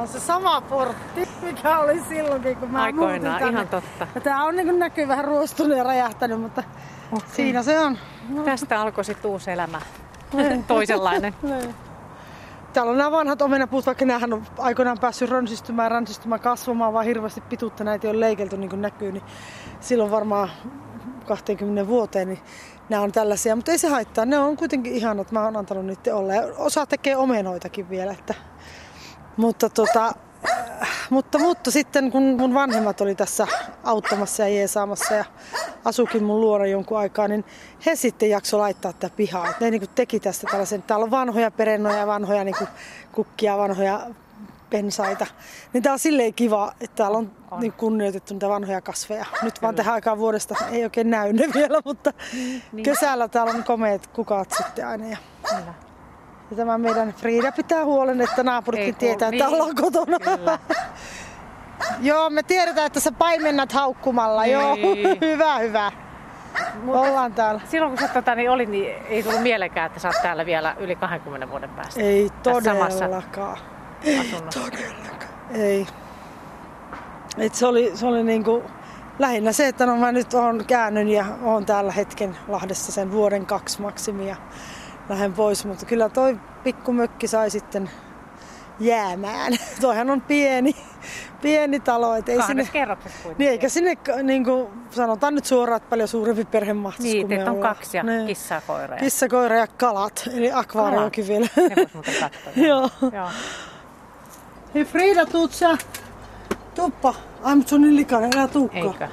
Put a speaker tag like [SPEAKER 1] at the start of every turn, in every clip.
[SPEAKER 1] On se sama portti, mikä oli silloinkin, kun mä
[SPEAKER 2] Aikoinaan,
[SPEAKER 1] muutin tänne.
[SPEAKER 2] ihan totta.
[SPEAKER 1] Ja tää on niin näkyy vähän ruostunut ja räjähtänyt, mutta okay. siinä se on.
[SPEAKER 2] No. Tästä alkoi sitten uusi elämä. Toisenlainen.
[SPEAKER 1] Niin. Täällä on nämä vanhat omenapuut, vaikka näähän on aikoinaan päässyt rönsistymään, ränsistymään, kasvamaan, vaan hirveästi pituutta näitä ei ole leikelty niin kuin näkyy, niin silloin varmaan 20 vuoteen, niin nämä on tällaisia, mutta ei se haittaa. Ne on kuitenkin ihanat, mä oon antanut niiden olla. Ja osa tekee omenoitakin vielä, että mutta, tota, mutta, mutta sitten kun mun vanhemmat oli tässä auttamassa ja jeesaamassa ja asukin mun luona jonkun aikaa, niin he sitten jakso laittaa tätä pihaa. Et ne niin teki tästä tällaisen, täällä on vanhoja perennoja, vanhoja niin kukkia, vanhoja pensaita. Niin tää on silleen kiva, että täällä on, on. Niin kunnioitettu niitä vanhoja kasveja. Nyt Kyllä. vaan tähän aikaan vuodesta ei oikein näy ne vielä, mutta niin. kesällä täällä on komeet kukat sitten aina. Ja... Kyllä. Ja tämä meidän Frida pitää huolen, että naapuritkin Ei, tietää, niin. että ollaan kotona. Joo, me tiedetään, että sä paimennat haukkumalla. Niin. Joo, hyvä, hyvä. Mutta ollaan täällä.
[SPEAKER 2] Silloin kun sä tota, niin oli, niin ei tullut mielekään, että sä oot täällä vielä yli 20 vuoden päästä.
[SPEAKER 1] Ei todellakaan. Ei todellakaan. Ei. Et se oli, se oli niinku, lähinnä se, että no mä nyt on käännyn ja on täällä hetken Lahdessa sen vuoden kaksi maksimia lähden pois, mutta kyllä toi pikkumökki sai sitten jäämään. Toihan on pieni, pieni talo. Et
[SPEAKER 2] ei sinne, kerroksessa kuitenkin.
[SPEAKER 1] Niin, eikä sinne, niin kuin sanotaan nyt suoraan, että paljon suurempi perhe mahtuisi
[SPEAKER 2] Niin, teitä on ollaan. kaksi ja niin. kissa koira.
[SPEAKER 1] Kissa, koira ja kalat, eli akvaariokin vielä.
[SPEAKER 2] Ne vois muuten katsoa.
[SPEAKER 1] Joo. Joo. Hei Frida, tuut sä? Tuppa. Ai, mutta se on niin likainen, älä tuukkaan.
[SPEAKER 2] Eikö?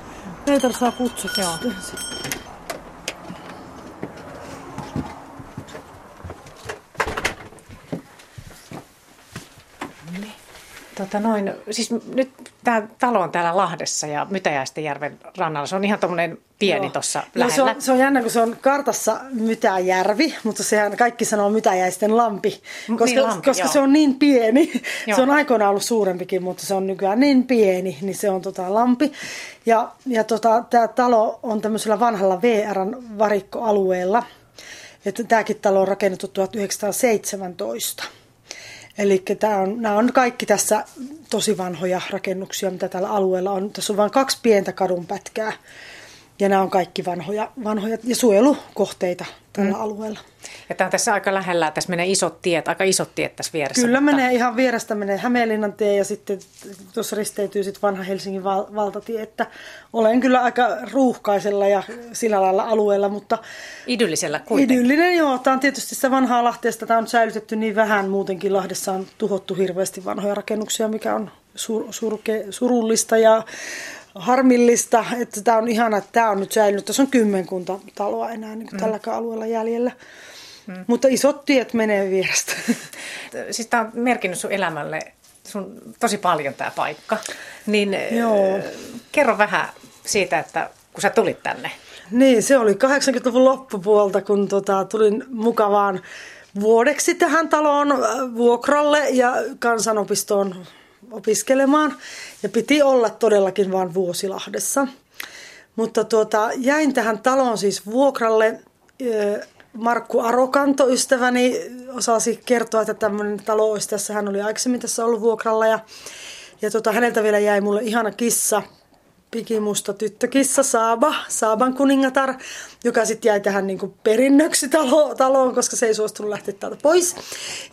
[SPEAKER 1] Peter saa kutsua.
[SPEAKER 2] Joo. Tota noin, siis nyt tämä talo on täällä Lahdessa ja Mytäjäistenjärven rannalla. Se on ihan tuommoinen pieni tuossa lähellä.
[SPEAKER 1] Se on, se on jännä, kun se on kartassa Mytäjärvi, mutta sehän kaikki sanoo Mytäjäisten lampi, koska, niin, lampi, koska se on niin pieni. Joo. Se on aikoinaan ollut suurempikin, mutta se on nykyään niin pieni, niin se on tota lampi. Ja, ja tota, tämä talo on tämmöisellä vanhalla VRn varikkoalueella. Että tämäkin talo on rakennettu 1917. Eli on, nämä on kaikki tässä tosi vanhoja rakennuksia, mitä tällä alueella on. Tässä on vain kaksi pientä kadunpätkää. Ja nämä on kaikki vanhoja, vanhoja ja suojelukohteita tällä mm. alueella.
[SPEAKER 2] Ja tämä on tässä aika lähellä, tässä menee isot tiet, aika isot tiet tässä vieressä.
[SPEAKER 1] Kyllä mutta... menee ihan vierestä, menee Hämeenlinnan tie ja sitten tuossa risteytyy sitten vanha Helsingin val- valtatie, että olen kyllä aika ruuhkaisella ja sillä lailla alueella, mutta...
[SPEAKER 2] Idyllisellä kuitenkin.
[SPEAKER 1] Idyllinen, joo. Tämä on tietysti se vanhaa Lahteesta, tämä on säilytetty niin vähän, muutenkin Lahdessa on tuhottu hirveästi vanhoja rakennuksia, mikä on sur- surke- surullista ja harmillista, että tämä on ihana, että tämä on nyt säilynyt. Tässä on kymmenkunta taloa enää niin kuin mm. tälläkään alueella jäljellä. Mm. Mutta isot tiet menee vierestä.
[SPEAKER 2] Siis tämä on merkinnyt sun elämälle sun tosi paljon tämä paikka. Niin
[SPEAKER 1] Joo.
[SPEAKER 2] kerro vähän siitä, että kun sä tulit tänne.
[SPEAKER 1] Niin, se oli 80-luvun loppupuolta, kun tota, tulin mukavaan vuodeksi tähän taloon vuokralle ja kansanopistoon opiskelemaan. Ja piti olla todellakin vain Vuosilahdessa. Mutta tuota, jäin tähän taloon siis vuokralle. Markku Arokanto, ystäväni, osasi kertoa, että tämmöinen talo olisi tässä. Hän oli aikaisemmin tässä ollut vuokralla ja, ja tuota, häneltä vielä jäi mulle ihana kissa, pikimusta tyttökissa Saaba, Saaban kuningatar, joka sitten jäi tähän niin perinnöksi talo, taloon, koska se ei suostunut lähteä täältä pois.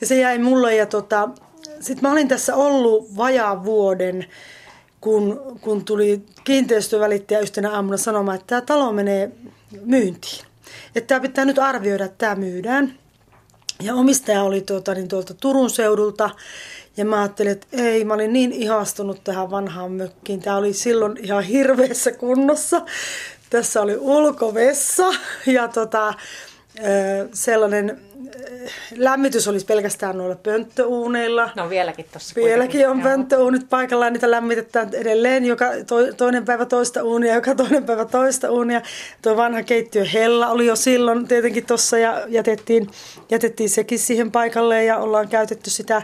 [SPEAKER 1] Ja se jäi mulle ja tota, sitten mä olin tässä ollut vajaa vuoden, kun, kun tuli kiinteistövälittäjä yhtenä aamuna sanomaan, että tämä talo menee myyntiin. Että tämä pitää nyt arvioida, että tämä myydään. Ja omistaja oli tuota, niin tuolta Turun seudulta. Ja mä ajattelin, että ei, mä olin niin ihastunut tähän vanhaan mökkiin. Tämä oli silloin ihan hirveässä kunnossa. Tässä oli ulkovessa ja tota, sellainen lämmitys olisi pelkästään noilla pönttöuuneilla.
[SPEAKER 2] No vieläkin tuossa.
[SPEAKER 1] Vieläkin on pönttöuunit paikalla ja niitä lämmitetään edelleen joka to, toinen päivä toista uunia, joka toinen päivä toista uunia. Tuo vanha keittiö Hella oli jo silloin tietenkin tuossa ja jätettiin, jätettiin sekin siihen paikalle ja ollaan käytetty sitä.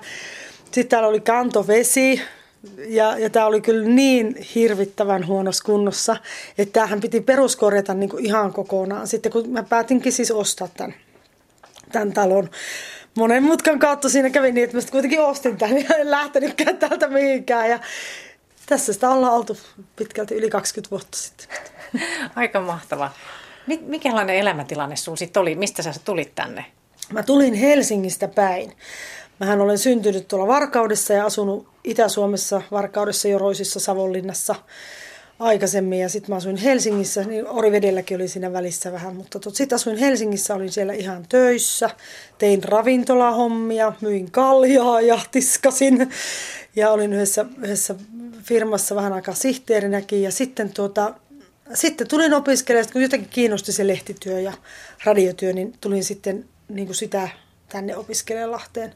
[SPEAKER 1] Sitten täällä oli kantovesi, ja, ja tämä oli kyllä niin hirvittävän huonossa kunnossa, että tämähän piti peruskorjata niin kuin ihan kokonaan. Sitten kun mä päätinkin siis ostaa tämän tämän talon. monen mutkan kautta siinä kävi niin, että mä kuitenkin ostin tämän ja en lähtenytkään täältä mihinkään. Ja tässä sitä ollaan oltu pitkälti yli 20 vuotta sitten.
[SPEAKER 2] Aika mahtava. Mikälainen elämäntilanne sinulla sitten oli? Mistä sä tulit tänne?
[SPEAKER 1] Mä tulin Helsingistä päin. Mähän olen syntynyt tuolla Varkaudessa ja asunut Itä-Suomessa, Varkaudessa, Joroisissa, Savonlinnassa aikaisemmin. Ja sitten mä asuin Helsingissä, niin Orivedelläkin oli siinä välissä vähän. Mutta sitten asuin Helsingissä, olin siellä ihan töissä. Tein ravintolahommia, myin kaljaa ja tiskasin. Ja olin yhdessä, yhdessä firmassa vähän aikaa sihteerinäkin. Ja sitten tuota, sitten tulin opiskelemaan, kun jotenkin kiinnosti se lehtityö ja radiotyö, niin tulin sitten niin kuin sitä tänne opiskelemaan Lahteen.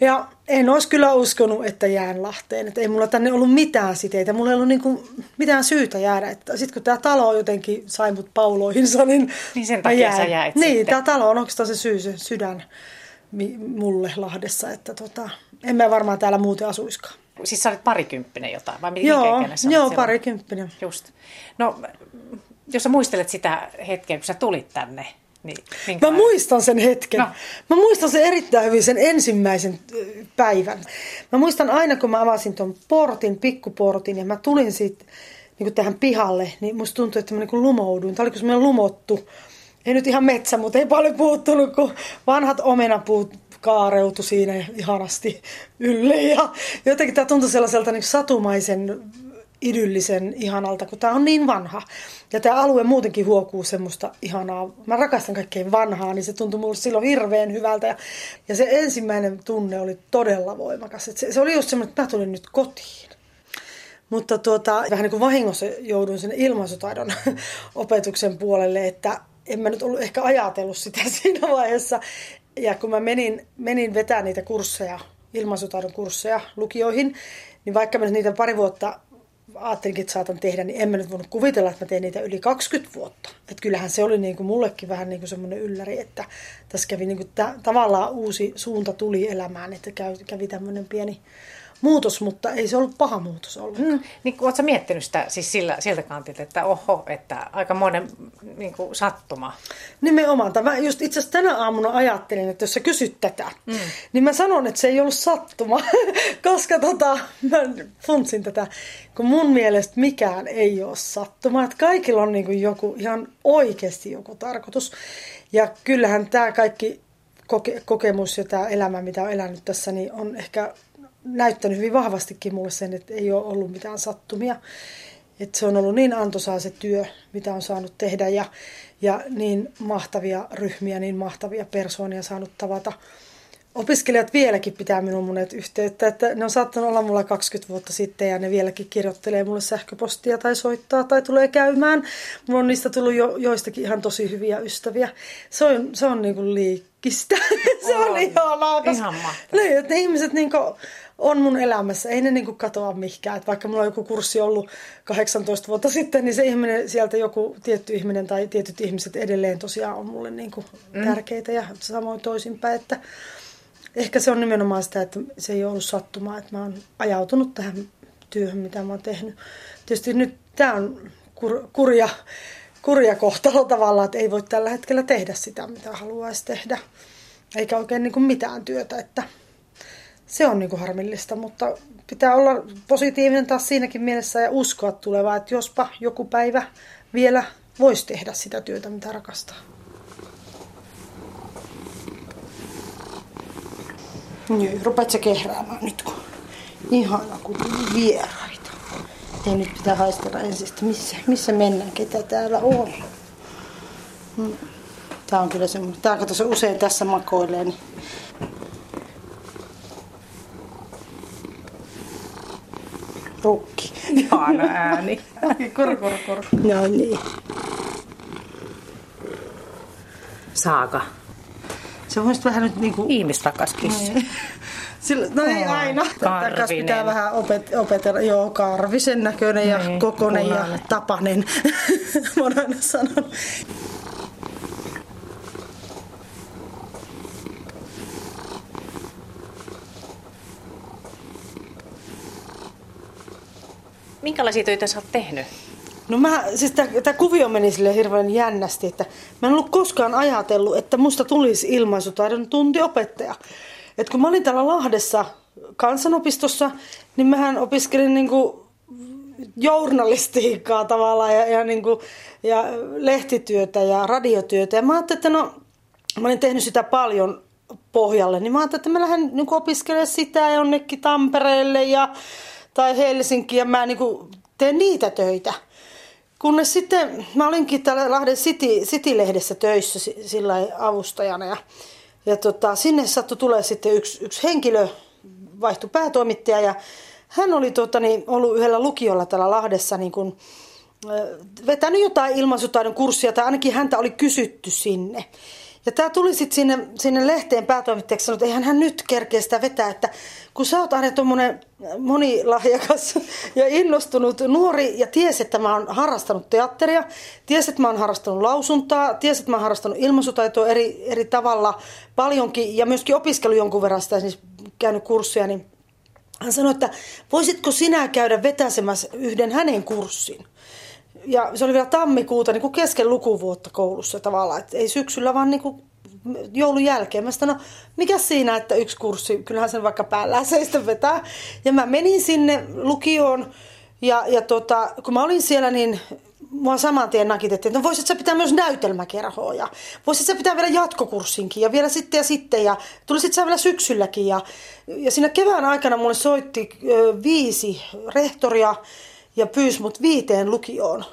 [SPEAKER 1] Ja en olisi kyllä uskonut, että jään Lahteen. Että ei mulla tänne ollut mitään siteitä. Mulla ei ollut niin kuin mitään syytä jäädä. Sitten kun tämä talo jotenkin sai mut pauloihinsa, niin
[SPEAKER 2] Niin sen takia jäin. sä jäit
[SPEAKER 1] Niin, tämä talo on oikeastaan se syy, se sydän mulle Lahdessa. Että tota, en mä varmaan täällä muuten asuiskaan.
[SPEAKER 2] Siis sä olit parikymppinen jotain, vai
[SPEAKER 1] miten joo, sä Joo, parikymppinen.
[SPEAKER 2] Just. No, jos sä muistelet sitä hetkeä, kun sä tulit tänne, niin,
[SPEAKER 1] Mä muistan sen hetken. No. Mä muistan sen erittäin hyvin, sen ensimmäisen päivän. Mä muistan aina, kun mä avasin tuon portin, pikkuportin, ja mä tulin sitten niin tähän pihalle, niin musta tuntui, että mä niin lumouduin. Tämä oli kun semmoinen lumottu. Ei nyt ihan metsä, mutta ei paljon puuttunut, kun vanhat omenapuut kaareutu siinä ihanasti ylle. Ja jotenkin tämä tuntui sellaiselta niin satumaisen idyllisen ihanalta, kun tämä on niin vanha. Ja tämä alue muutenkin huokuu semmoista ihanaa. Mä rakastan kaikkein vanhaa, niin se tuntui mulle silloin hirveän hyvältä. Ja, se ensimmäinen tunne oli todella voimakas. Et se, se oli just semmoinen, että mä tulin nyt kotiin. Mutta tuota, vähän niin kuin vahingossa jouduin sinne ilmaisutaidon opetuksen puolelle, että en mä nyt ollut ehkä ajatellut sitä siinä vaiheessa. Ja kun mä menin, menin vetämään niitä kursseja, ilmaisutaidon kursseja lukioihin, niin vaikka mä niitä pari vuotta ajattelinkin, että saatan tehdä, niin en mä nyt voinut kuvitella, että mä teen niitä yli 20 vuotta. Että kyllähän se oli niin kuin mullekin vähän niin kuin semmoinen ylläri, että tässä kävi niin kuin tavallaan uusi suunta tuli elämään, että kävi, kävi tämmöinen pieni muutos, mutta ei se ollut paha muutos ollut. Hmm.
[SPEAKER 2] Niin oletko miettinyt sitä siis sillä, siltä kantilta, että oho, että aika monen niin kuin, sattuma?
[SPEAKER 1] Nimenomaan. Tämä, just itse asiassa tänä aamuna ajattelin, että jos sä kysyt tätä, hmm. niin mä sanon, että se ei ollut sattuma, koska tota, mä funtsin tätä, kun mun mielestä mikään ei ole sattuma, että kaikilla on niin kuin joku ihan oikeasti joku tarkoitus. Ja kyllähän tämä kaikki koke- kokemus ja tämä elämä, mitä on elänyt tässä, niin on ehkä näyttänyt hyvin vahvastikin mulle sen, että ei ole ollut mitään sattumia. Että se on ollut niin antoisaa se työ, mitä on saanut tehdä ja, ja niin mahtavia ryhmiä, niin mahtavia persoonia saanut tavata. Opiskelijat vieläkin pitää minun monet yhteyttä, että ne on saattanut olla mulla 20 vuotta sitten ja ne vieläkin kirjoittelee mulle sähköpostia tai soittaa tai tulee käymään. Mulla on niistä tullut jo, joistakin ihan tosi hyviä ystäviä. Se on, se on niin kuin liikkistä. se on, on ihanaa.
[SPEAKER 2] Ihan mahtavaa.
[SPEAKER 1] Niin, että ne ihmiset niin kuin, on mun elämässä. Ei ne niinku katoa mihinkään. Et vaikka mulla on joku kurssi ollut 18 vuotta sitten, niin se ihminen, sieltä joku tietty ihminen tai tietyt ihmiset edelleen tosiaan on mulle niinku mm. tärkeitä ja samoin toisinpäin. Että ehkä se on nimenomaan sitä, että se ei ole ollut sattumaa, että mä oon ajautunut tähän työhön, mitä mä oon tehnyt. Tietysti nyt tämä on kur, kurja, kurja kohtalo tavallaan, että ei voi tällä hetkellä tehdä sitä, mitä haluaisi tehdä. Eikä oikein niin kuin mitään työtä, että se on niin kuin harmillista, mutta pitää olla positiivinen taas siinäkin mielessä ja uskoa tulevaa, että jospa joku päivä vielä voisi tehdä sitä työtä, mitä rakastaa. Niin, rupeat sä kehräämään nyt, kun ihana, kun vieraita. Ei nyt pitää haistella ensin, missä, missä mennään, ketä täällä on. Hmm. Tää on kyllä semmoinen, tää kato se usein tässä makoilee, niin rukki.
[SPEAKER 2] Ihana ääni.
[SPEAKER 1] kur, kur, kur. No niin.
[SPEAKER 2] Saaka.
[SPEAKER 1] Se on vähän nyt niinku...
[SPEAKER 2] Ihmistakaskissi. Niin.
[SPEAKER 1] Sillä, no ei aina. Takas pitää vähän opet, opetella. Joo, karvisen näköinen ja niin, kokonen punainen. ja tapanen. Mä oon aina sanonut.
[SPEAKER 2] Minkälaisia töitä sä oot tehnyt?
[SPEAKER 1] No mä, siis tämä kuvio meni sille hirveän jännästi, että mä en ollut koskaan ajatellut, että musta tulisi ilmaisutaidon tuntiopettaja. Et kun mä olin täällä Lahdessa kansanopistossa, niin mähän opiskelin niinku journalistiikkaa tavallaan ja, ja, niinku, ja lehtityötä ja radiotyötä. Ja mä ajattelin, että no, mä olin tehnyt sitä paljon pohjalle, niin mä ajattelin, että mä lähden niinku opiskelemaan sitä jonnekin Tampereelle ja, tai Helsinkiin ja mä niinku teen niitä töitä. Kunnes sitten mä olinkin täällä Lahden City, City-lehdessä töissä sillä avustajana ja, ja tota, sinne sattui tulee sitten yksi, yksi henkilö, vaihtui päätoimittaja ja hän oli tota, niin, ollut yhdellä lukiolla täällä Lahdessa niin kun, vetänyt jotain ilmaisutaidon kurssia tai ainakin häntä oli kysytty sinne. Ja tämä tuli sitten sinne, sinne lehteen päätoimittajaksi sanoi, että eihän hän nyt kerkeä sitä vetää, että kun sä oot aina tuommoinen monilahjakas ja innostunut nuori ja ties, että mä oon harrastanut teatteria, ties, että mä oon harrastanut lausuntaa, ties, että mä oon harrastanut ilmaisutaitoa eri, eri tavalla paljonkin ja myöskin opiskellut jonkun verran sitä, siis käynyt kurssia, niin hän sanoi, että voisitko sinä käydä vetäsemässä yhden hänen kurssin? Ja se oli vielä tammikuuta niin kuin kesken lukuvuotta koulussa tavallaan, että ei syksyllä vaan niin kuin joulun jälkeen. Mä sanoin, no mikä siinä, että yksi kurssi, kyllähän sen vaikka päällä seistä vetää. Ja mä menin sinne lukioon ja, ja tota, kun mä olin siellä, niin mua saman tien nakitettiin, että no voisit sä pitää myös näytelmäkerhoa ja voisit sä pitää vielä jatkokurssinkin ja vielä sitten ja sitten ja tulisit sä vielä syksylläkin. Ja, ja siinä kevään aikana mulle soitti ö, viisi rehtoria ja pyysi mut viiteen lukioon.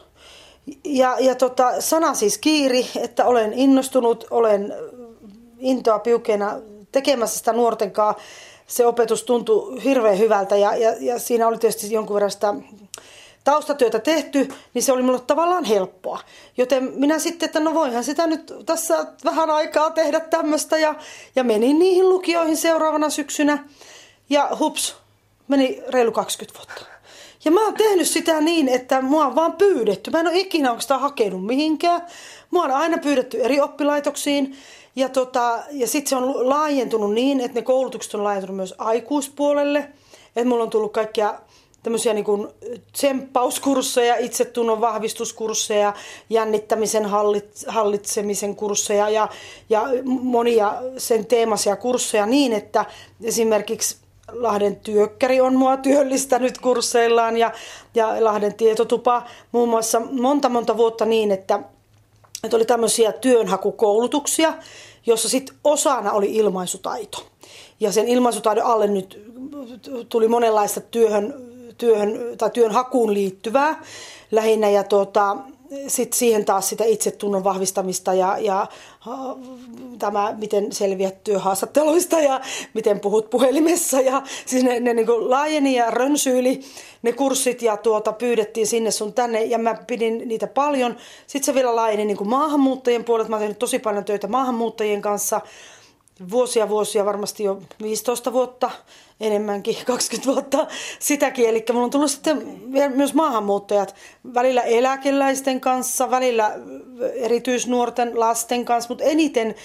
[SPEAKER 1] Ja, ja tota, sana siis kiiri, että olen innostunut, olen intoa piukeena tekemässä sitä nuorten kanssa. Se opetus tuntui hirveän hyvältä ja, ja, ja siinä oli tietysti jonkun verran sitä taustatyötä tehty, niin se oli mulle tavallaan helppoa. Joten minä sitten, että no voihan sitä nyt tässä vähän aikaa tehdä tämmöistä ja, ja menin niihin lukioihin seuraavana syksynä ja hups, meni reilu 20 vuotta. Ja mä oon tehnyt sitä niin, että mua on vaan pyydetty. Mä en ole ikinä oikeastaan hakenut mihinkään. Mua on aina pyydetty eri oppilaitoksiin. Ja, tota, ja sitten se on laajentunut niin, että ne koulutukset on laajentunut myös aikuispuolelle. Että mulla on tullut kaikkia tämmöisiä niin kuin tsemppauskursseja, itsetunnon vahvistuskursseja, jännittämisen hallitsemisen kursseja ja, ja monia sen teemaisia kursseja niin, että esimerkiksi Lahden työkkäri on mua työllistänyt kursseillaan ja, ja Lahden tietotupa muun muassa monta monta vuotta niin, että, että oli tämmöisiä työnhakukoulutuksia, jossa sitten osana oli ilmaisutaito. Ja sen ilmaisutaidon alle nyt tuli monenlaista työhön, työhön tai työnhakuun liittyvää lähinnä. Ja tuota, sitten siihen taas sitä itsetunnon vahvistamista ja, ja tämä, miten selviät työhaastatteluista ja miten puhut puhelimessa. Ja siis ne, ne niin laajeni ja rönsyyli ne kurssit ja tuota, pyydettiin sinne sun tänne ja mä pidin niitä paljon. Sitten se vielä laajeni niin maahanmuuttajien puolelta. Mä oon tehnyt tosi paljon töitä maahanmuuttajien kanssa vuosia vuosia, varmasti jo 15 vuotta, enemmänkin 20 vuotta sitäkin. Eli mulla on tullut sitten myös maahanmuuttajat välillä eläkeläisten kanssa, välillä erityisnuorten lasten kanssa, mutta eniten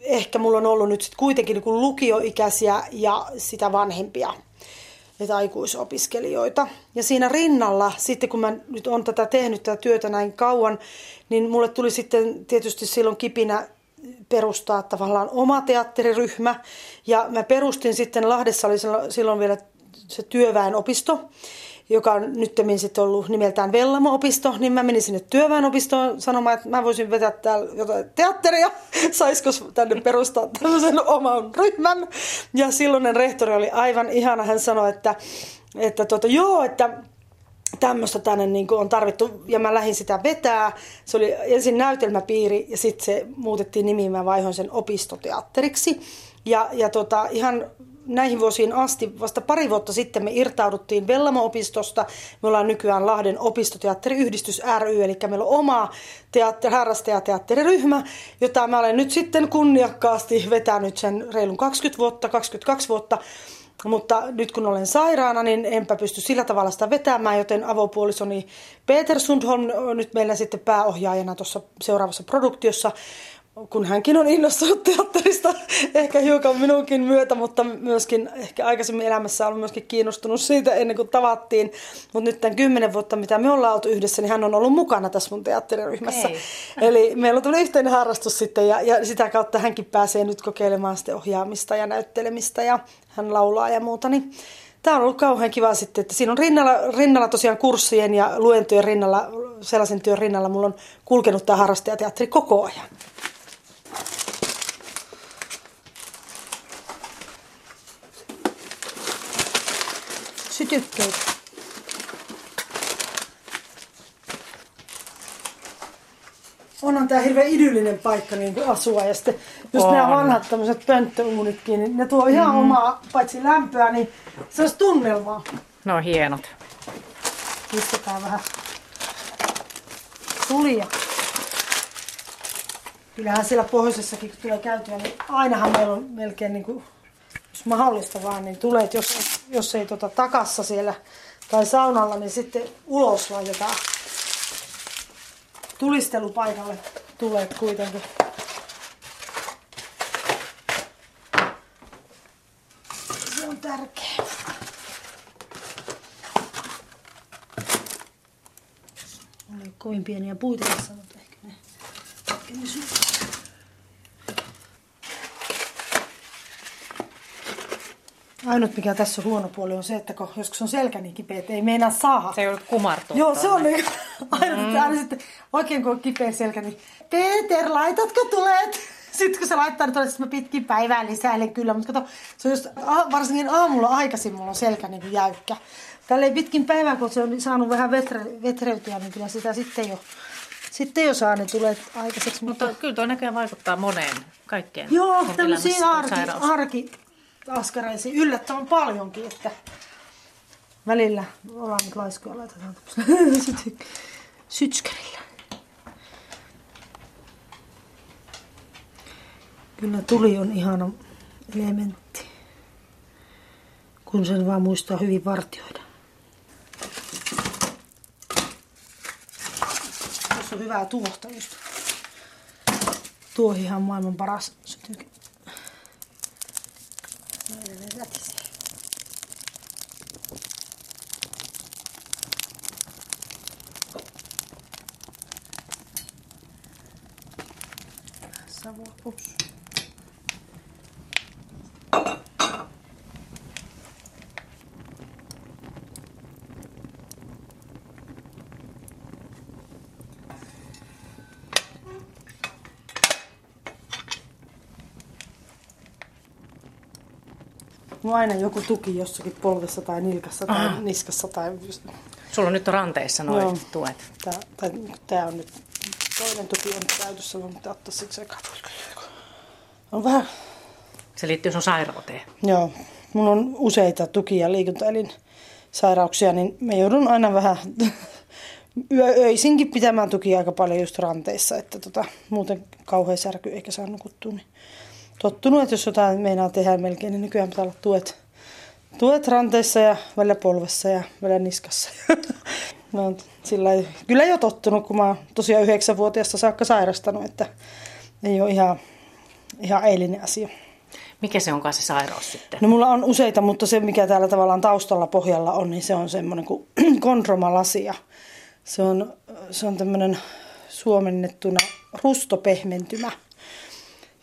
[SPEAKER 1] ehkä mulla on ollut nyt sitten kuitenkin niin lukioikäisiä ja sitä vanhempia että aikuisopiskelijoita. Ja siinä rinnalla, sitten kun mä nyt on tätä tehnyt tätä työtä näin kauan, niin mulle tuli sitten tietysti silloin kipinä perustaa tavallaan oma teatteriryhmä. Ja mä perustin sitten, Lahdessa oli silloin vielä se työväenopisto, joka on nyt sitten ollut nimeltään Vellamo-opisto, niin mä menin sinne työväenopistoon sanomaan, että mä voisin vetää täällä jotain teatteria, saisiko tänne perustaa tämmöisen oman ryhmän. Ja silloinen rehtori oli aivan ihana, hän sanoi, että, että tota, joo, että tämmöistä tänne niin on tarvittu ja mä lähdin sitä vetää. Se oli ensin näytelmäpiiri ja sitten se muutettiin nimiin, mä vaihoin sen opistoteatteriksi. Ja, ja tota, ihan näihin vuosiin asti, vasta pari vuotta sitten me irtauduttiin Vellamo-opistosta. Me ollaan nykyään Lahden opistoteatteriyhdistys ry, eli meillä on oma teatteri, harrastajateatteriryhmä, jota mä olen nyt sitten kunniakkaasti vetänyt sen reilun 20 vuotta, 22 vuotta. Mutta nyt kun olen sairaana, niin enpä pysty sillä tavalla sitä vetämään, joten avopuolisoni Peter Sundholm on nyt meillä sitten pääohjaajana tuossa seuraavassa produktiossa kun hänkin on innostunut teatterista, ehkä hiukan minunkin myötä, mutta myöskin ehkä aikaisemmin elämässä on myöskin kiinnostunut siitä ennen kuin tavattiin. Mutta nyt tämän kymmenen vuotta, mitä me ollaan oltu yhdessä, niin hän on ollut mukana tässä mun teatteriryhmässä. Ei. Eli meillä on tullut yhteinen harrastus sitten ja, ja sitä kautta hänkin pääsee nyt kokeilemaan sitten ohjaamista ja näyttelemistä ja hän laulaa ja muuta. Niin Tämä on ollut kauhean kiva sitten, että siinä on rinnalla, rinnalla tosiaan kurssien ja luentojen rinnalla, sellaisen työn rinnalla mulla on kulkenut tämä harrastajateatteri koko ajan. Sytykkeitä. onhan tämä hirveän idyllinen paikka niin kuin asua. Ja sitten just on. nämä vanhat tämmöiset pönttöuunitkin, niin ne tuo ihan mm. omaa, paitsi lämpöä, niin se olisi tunnelmaa.
[SPEAKER 2] No hienot.
[SPEAKER 1] Pistetään vähän tulia. Kyllähän siellä pohjoisessakin, kun tulee käytyä, niin ainahan meillä on melkein, niin kuin, jos mahdollista vaan, niin tulee, että jos, jos ei tota takassa siellä tai saunalla, niin sitten ulos laitetaan tulistelupaikalle tulee kuitenkin. Se on tärkeä. Oli kovin pieniä puita tässä, mutta ehkä ne, ehkä ne Ainut mikä tässä on huono puoli on se, että kun joskus on selkä niin kipeä, että ei meinaa saada.
[SPEAKER 2] Se ei kumartua.
[SPEAKER 1] Joo, se on niin. Ainut, mm. aina sitten, oikein kun on kipeä selkä, niin Peter, laitatko tulet? Sitten kun se laittaa, niin että mä pitkin päivää lisää, eli kyllä. Mutta kato, se on just, varsinkin aamulla aikaisin mulla on selkä niin kuin jäykkä. Tällä ei pitkin päivää, kun se on saanut vähän vetre, vetreytyä, niin kyllä sitä sitten jo, sitten jo saa, niin tulee aikaiseksi.
[SPEAKER 2] Mutta, mutta kyllä tuo näköjään vaikuttaa moneen, kaikkeen.
[SPEAKER 1] Joo, tämmöisiä arki, arki, askareisiin yllättävän paljonkin, että välillä ollaan nyt laiskoja, laitetaan sytskerillä. Kyllä tuli on ihana elementti, kun sen vaan muistaa hyvin vartioida. Tässä on hyvää tuohta just. Tuohihan on maailman paras sytyke. Mira, Mulla aina joku tuki jossakin polvessa tai nilkassa tai Aha. niskassa. Tai...
[SPEAKER 2] Sulla on nyt ranteissa noin tuet.
[SPEAKER 1] Tää, tää, tää on nyt toinen tuki on käytössä, mutta pitää ottaa siksi. On vähän...
[SPEAKER 2] Se liittyy sun sairauteen.
[SPEAKER 1] Joo. Mun on useita tuki- ja liikuntaelin sairauksia, niin me joudun aina vähän yö, öisinkin pitämään tukia aika paljon just ranteissa, että tota, muuten kauhean särky eikä saa nukuttua. Niin tottunut, että jos jotain meinaa tehdä melkein, niin nykyään pitää olla tuet, tuet ranteissa ja välillä polvessa ja välillä niskassa. no, sillä kyllä jo tottunut, kun mä oon tosiaan yhdeksänvuotiaasta saakka sairastanut, että ei ole ihan, ihan eilinen asia.
[SPEAKER 2] Mikä se onkaan se sairaus sitten?
[SPEAKER 1] No mulla on useita, mutta se mikä täällä tavallaan taustalla pohjalla on, niin se on semmoinen kuin kondromalasia. Se on, se on tämmöinen suomennettuna rustopehmentymä.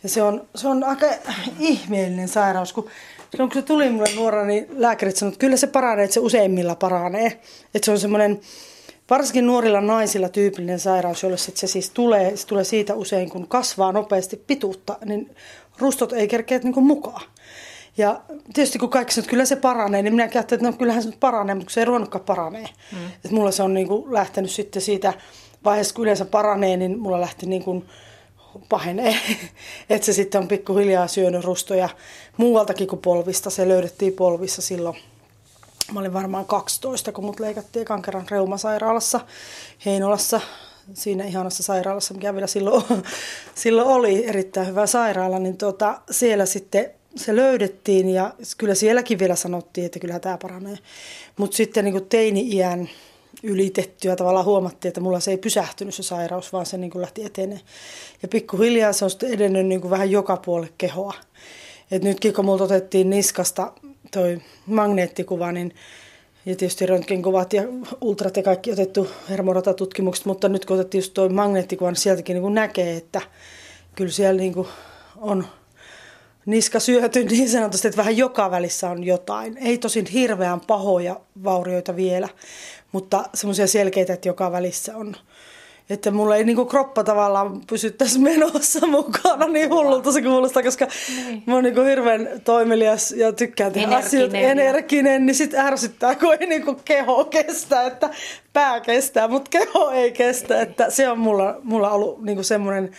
[SPEAKER 1] Ja se on, se on aika ihmeellinen sairaus, kun silloin kun se tuli mulle nuorena, niin lääkärit sanoivat, että kyllä se paranee, että se useimmilla paranee. Että se on semmoinen, varsinkin nuorilla naisilla tyypillinen sairaus, jolle sit se siis tulee, se tulee siitä usein, kun kasvaa nopeasti pituutta, niin rustot ei kerkeä niin mukaan. Ja tietysti kun kaikki sanoo, että kyllä se paranee, niin minä ajattelin, että no kyllähän se nyt paranee, mutta se ei ruvennutkaan paranee. Mm. Että mulla se on niin kuin lähtenyt sitten siitä vaiheessa, kun yleensä paranee, niin mulla lähti niin kuin pahenee. että se sitten on pikkuhiljaa syönyt rustoja muualtakin kuin polvista. Se löydettiin polvissa silloin. Mä olin varmaan 12, kun mut leikattiin Kankeran reumasairaalassa Heinolassa. Siinä ihanassa sairaalassa, mikä vielä silloin, silloin oli erittäin hyvä sairaala, niin tuota, siellä sitten se löydettiin ja kyllä sielläkin vielä sanottiin, että kyllä tämä paranee. Mutta sitten niin teini-iän ylitetty ja tavallaan huomattiin, että mulla se ei pysähtynyt se sairaus, vaan se niin kuin lähti eteneen. Ja pikkuhiljaa se on sitten edennyt niin kuin vähän joka puolelle kehoa. Et nytkin kun multa otettiin niskasta toi magneettikuva, niin ja tietysti röntgenkuvat ja ultrat ja kaikki otettu hermoratatutkimukset, mutta nyt kun otettiin just tuo magneettikuva, niin sieltäkin niin kuin näkee, että kyllä siellä niin kuin on niska syöty niin sanotusti, että vähän joka välissä on jotain. Ei tosin hirveän pahoja vaurioita vielä, mutta semmoisia selkeitä, että joka välissä on. Että mulla ei niinku kroppa tavallaan pysy tässä menossa mukana niin hullulta se kuulostaa, koska niin. mä oon niinku hirveän toimelias ja tykkään tehdä asioita energinen, niin sit ärsyttää, kun ei niinku keho kestä, että pää kestää, mutta keho ei kestä. Että se on mulla, mulla ollut niinku semmoinen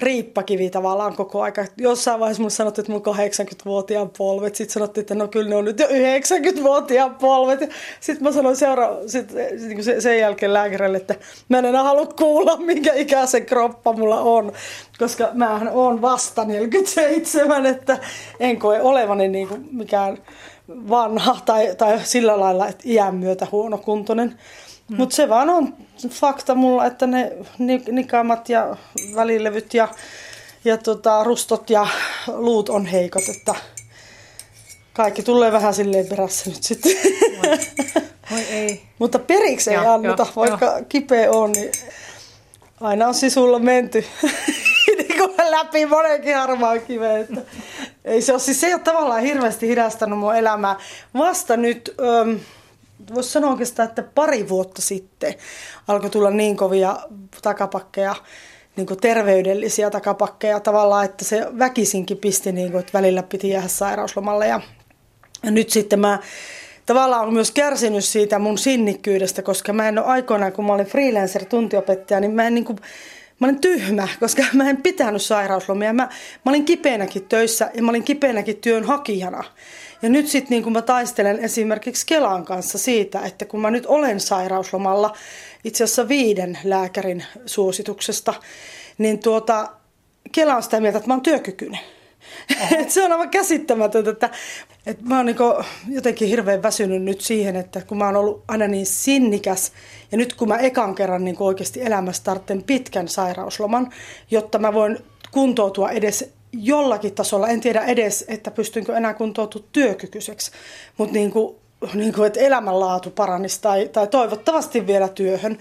[SPEAKER 1] riippakivi tavallaan koko aika. Jossain vaiheessa mulle sanottiin, että on 80-vuotiaan polvet. Sitten sanottiin, että no kyllä ne on nyt jo 90-vuotiaan polvet. Sitten mä sanoin seura- sit, niin sen, sen jälkeen lääkärille, että mä en enää halua kuulla, minkä ikäisen kroppa mulla on. Koska mä oon vasta 47, että en koe olevani niin kuin mikään vanha tai, tai sillä lailla, että iän myötä huonokuntoinen. Mm. Mutta se vaan on fakta mulla, että ne nikamat ja välilevyt ja, ja tota, rustot ja luut on heikot, että kaikki tulee vähän silleen perässä nyt sitten.
[SPEAKER 2] Voi ei.
[SPEAKER 1] Mutta periksi ei anneta, jo, vaikka jo. kipeä on, niin aina on sisulla menty niin läpi monenkin harmaan kiveen. Että ei se, ole, siis se ei ole tavallaan hirveästi hidastanut mun elämää. Vasta nyt... Öm, voisi sanoa oikeastaan, että pari vuotta sitten alkoi tulla niin kovia takapakkeja, niin kuin terveydellisiä takapakkeja tavallaan, että se väkisinkin pisti, niin kuin, että välillä piti jäädä sairauslomalle. Ja, ja nyt sitten mä tavallaan olen myös kärsinyt siitä mun sinnikkyydestä, koska mä en ole aikoinaan, kun mä olin freelancer-tuntiopettaja, niin mä en niin kuin, Mä olin tyhmä, koska mä en pitänyt sairauslomia. Mä, mä olin kipeänäkin töissä ja mä olin kipeänäkin työnhakijana. Ja nyt sitten niin kun mä taistelen esimerkiksi Kelan kanssa siitä, että kun mä nyt olen sairauslomalla itse asiassa viiden lääkärin suosituksesta, niin tuota, Kela on sitä mieltä, että mä oon työkykyinen. Se on aivan käsittämätöntä, että, että mä oon niin jotenkin hirveän väsynyt nyt siihen, että kun mä oon ollut aina niin sinnikäs ja nyt kun mä ekan kerran niin oikeasti elämässä tarvitsen pitkän sairausloman, jotta mä voin kuntoutua edes jollakin tasolla, en tiedä edes, että pystynkö enää kuntoutumaan työkykyiseksi, mutta niin kuin, niin kuin, että elämänlaatu paranisi tai, tai toivottavasti vielä työhön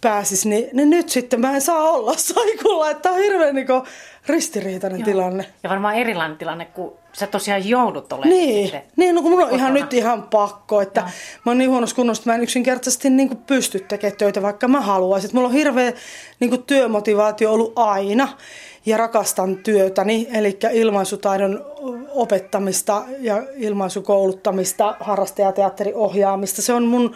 [SPEAKER 1] pääsisi, niin, niin nyt sitten mä en saa olla saikulla, että on hirveän niin kuin, ristiriitainen Joo. tilanne.
[SPEAKER 2] Ja varmaan erilainen tilanne, kun sä tosiaan joudut olemaan
[SPEAKER 1] Niin, niin no kun mun on ihan nyt ihan pakko, että Joo. mä oon niin huonossa kunnossa, että mä en yksinkertaisesti niin kuin pysty tekemään töitä, vaikka mä haluaisin. Mulla on hirveä niin kuin työmotivaatio ollut aina ja rakastan työtäni, eli ilmaisutaidon opettamista ja ilmaisukouluttamista, harrastajateatterin ohjaamista. Se on mun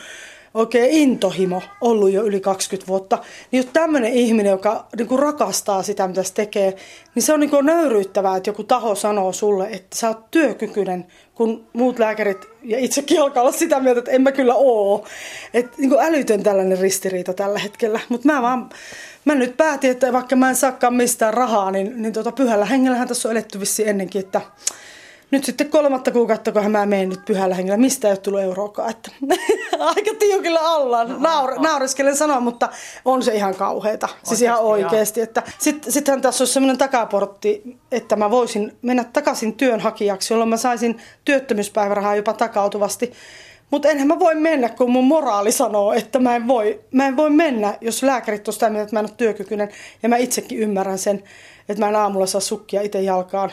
[SPEAKER 1] oikein intohimo ollut jo yli 20 vuotta. Niin jos tämmöinen ihminen, joka niin kuin rakastaa sitä, mitä se tekee, niin se on niin kuin nöyryyttävää, että joku taho sanoo sulle, että sä oot työkykyinen, kun muut lääkärit ja itsekin alkaa olla sitä mieltä, että en mä kyllä oo. Että niin kuin älytön tällainen ristiriita tällä hetkellä. Mutta mä vaan mä nyt päätin, että vaikka mä en saakaan mistään rahaa, niin, niin tuota, pyhällä hengellähän tässä on eletty vissiin ennenkin, että nyt sitten kolmatta kuukautta, kun mä menen nyt pyhällä hengellä, mistä ei ole tullut euroakaan. Että aika tiukilla alla. Naur, nauriskelen sanoa, mutta on se ihan kauheita. Oikeasti, siis ihan oikeasti. Että sit, sittenhän tässä olisi sellainen takaportti, että mä voisin mennä takaisin työnhakijaksi, jolloin mä saisin työttömyyspäivärahaa jopa takautuvasti. Mutta enhän mä voi mennä, kun mun moraali sanoo, että mä en voi, mä en voi mennä, jos lääkärit on sitä mieltä, että mä en ole työkykyinen. Ja mä itsekin ymmärrän sen, että mä en aamulla saa sukkia itse jalkaan,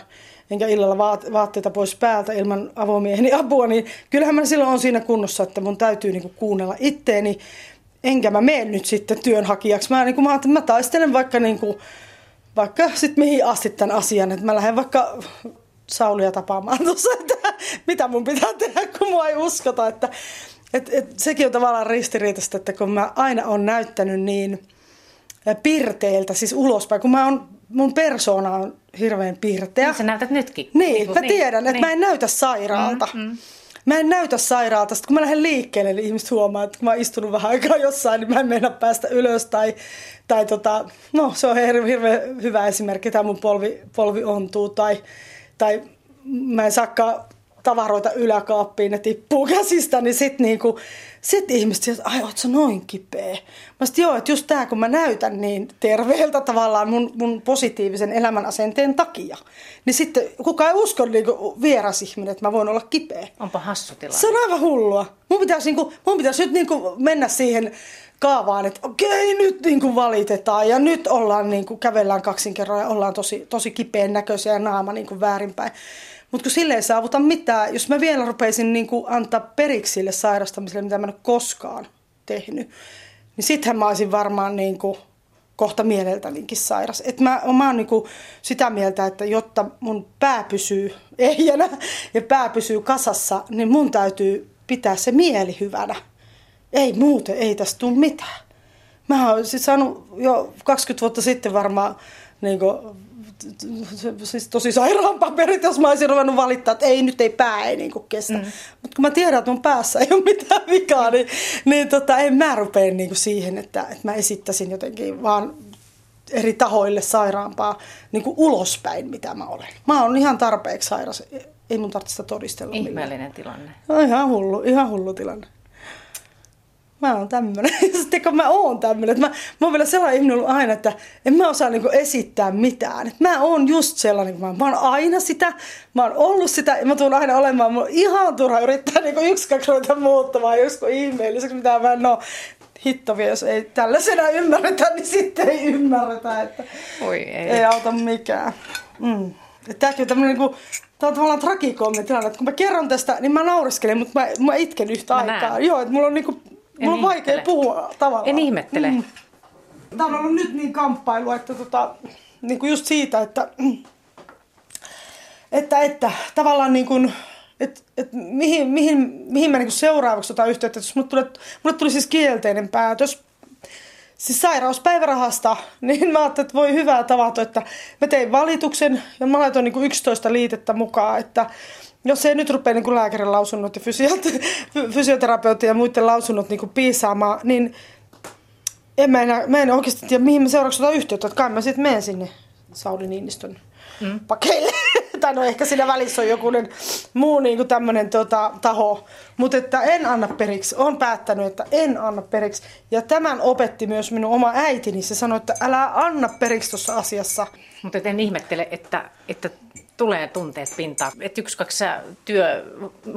[SPEAKER 1] enkä illalla vaatteita pois päältä ilman avomieheni apua. Niin kyllähän mä silloin on siinä kunnossa, että mun täytyy niinku kuunnella itteeni. Enkä mä mene nyt sitten työnhakijaksi. Mä, niin mä, mä, taistelen vaikka, niinku, vaikka sitten mihin asti tämän asian. Että mä lähden vaikka Saulia tapaamaan tuossa, että mitä mun pitää tehdä, kun mua ei uskota. Että, et, et, sekin on tavallaan ristiriitaista, että kun mä aina on näyttänyt niin pirteiltä, siis ulospäin, kun mä on, mun persona on hirveän pirteä.
[SPEAKER 2] Niin sä näytät nytkin.
[SPEAKER 1] Niin, niin mä niin, tiedän, niin. että mä en näytä sairaalta. Mm, mm. Mä en näytä sairaalta. Sitten kun mä lähden liikkeelle, niin ihmiset huomaa, että kun mä oon istunut vähän aikaa jossain, niin mä en mennä päästä ylös. Tai, tai tota, no se on hirveän, hirveän hyvä esimerkki, tämä mun polvi, polvi ontuu. Tai tai mä en saakaan tavaroita yläkaappiin, ne tippuu käsistä, niin sitten niinku, sit ihmiset että ai oot sä noin kipeä. Mä sit, joo, että just tää kun mä näytän niin terveeltä tavallaan mun, mun positiivisen elämän asenteen takia. Niin sitten kukaan ei usko niinku vieras ihminen, että mä voin olla kipeä.
[SPEAKER 2] Onpa hassu tilanne.
[SPEAKER 1] Se on aivan hullua. Mun pitäisi, niinku, mun pitäisi nyt niinku mennä siihen kaavaan, että okei, nyt niin kuin valitetaan ja nyt ollaan niin kuin, kävellään kaksin kerran ja ollaan tosi, tosi kipeän näköisiä ja naama niin kuin väärinpäin. Mutta kun sille ei saavuta mitään, jos mä vielä rupeisin niin kuin antaa periksi sille sairastamiselle, mitä mä en ole koskaan tehnyt, niin sittenhän mä olisin varmaan niin kuin kohta mieleltänikin sairas. Et mä, mä oon niin kuin sitä mieltä, että jotta mun pää pysyy ehjänä ja pää pysyy kasassa, niin mun täytyy pitää se mieli hyvänä ei muuten, ei tästä tule mitään. Mä oon siis saanut jo 20 vuotta sitten varmaan niin kuin, siis tosi sairaan paperit, jos mä olisin ruvennut valittaa, että ei nyt ei pää ei niin kuin kestä. Mm. Mutta kun mä tiedän, että mun päässä ei ole mitään vikaa, niin, niin tota, en mä rupea niin kuin siihen, että, että mä esittäisin jotenkin vaan eri tahoille sairaampaa niin kuin ulospäin, mitä mä olen. Mä oon ihan tarpeeksi sairas. Ei mun tarvitse sitä todistella.
[SPEAKER 2] Ihmeellinen millään. tilanne.
[SPEAKER 1] No, ihan hullu, ihan hullu tilanne mä oon tämmönen. Sitten kun mä oon tämmönen, että mä, mä oon vielä sellainen ihminen ollut aina, että en mä osaa niinku esittää mitään. Että mä oon just sellainen, mä, mä oon aina sitä, mä oon ollut sitä ja mä tuun aina olemaan. Mulla on ihan turha yrittää niinku yksi kaksi ruveta muuttamaan joskus ihmeelliseksi, mitä mä en oo. Hitto jos ei tällaisena ymmärretä, niin sitten ei ymmärretä, että
[SPEAKER 2] Oi, ei.
[SPEAKER 1] ei auta mikään. Mm. Tämäkin on tämmöinen niin Tämä on tavallaan tragikoominen tilanne, että kun mä kerron tästä, niin mä naureskelen, mutta mä, mä itken yhtä mä aikaa. Näen. Joo, että mulla on niinku en Mulla on vaikea puhua tavallaan.
[SPEAKER 2] En ihmettele. Mm.
[SPEAKER 1] Tämä on ollut nyt niin kamppailu, että tota, niin kuin just siitä, että, että, että tavallaan niin kuin, että, että mihin, mihin, mihin mä niin seuraavaksi otan yhteyttä. Jos mulle, tuli, mulle tuli siis kielteinen päätös, siis sairauspäivärahasta, niin mä ajattelin, että voi hyvää tavata, että mä tein valituksen ja mä laitoin niin kuin 11 liitettä mukaan, että jos ei nyt rupea niin lääkärin lausunnot ja fysioterapeutin ja muiden lausunnot niin piisaamaan, niin en mä, enää, mä en oikeasti tiedä, mihin mä seuraavaksi otan yhteyttä. Että kai mä sitten menen sinne Sauli Niinistön mm. pakeille. tai no ehkä siinä välissä on joku muu niin kuin tämmöinen tota, taho. Mutta että en anna periksi. Olen päättänyt, että en anna periksi. Ja tämän opetti myös minun oma äitini. Se sanoi, että älä anna periksi tuossa asiassa.
[SPEAKER 2] Mutta en ihmettele, että, että tulee tunteet pintaan. Että yksi, kaksi työ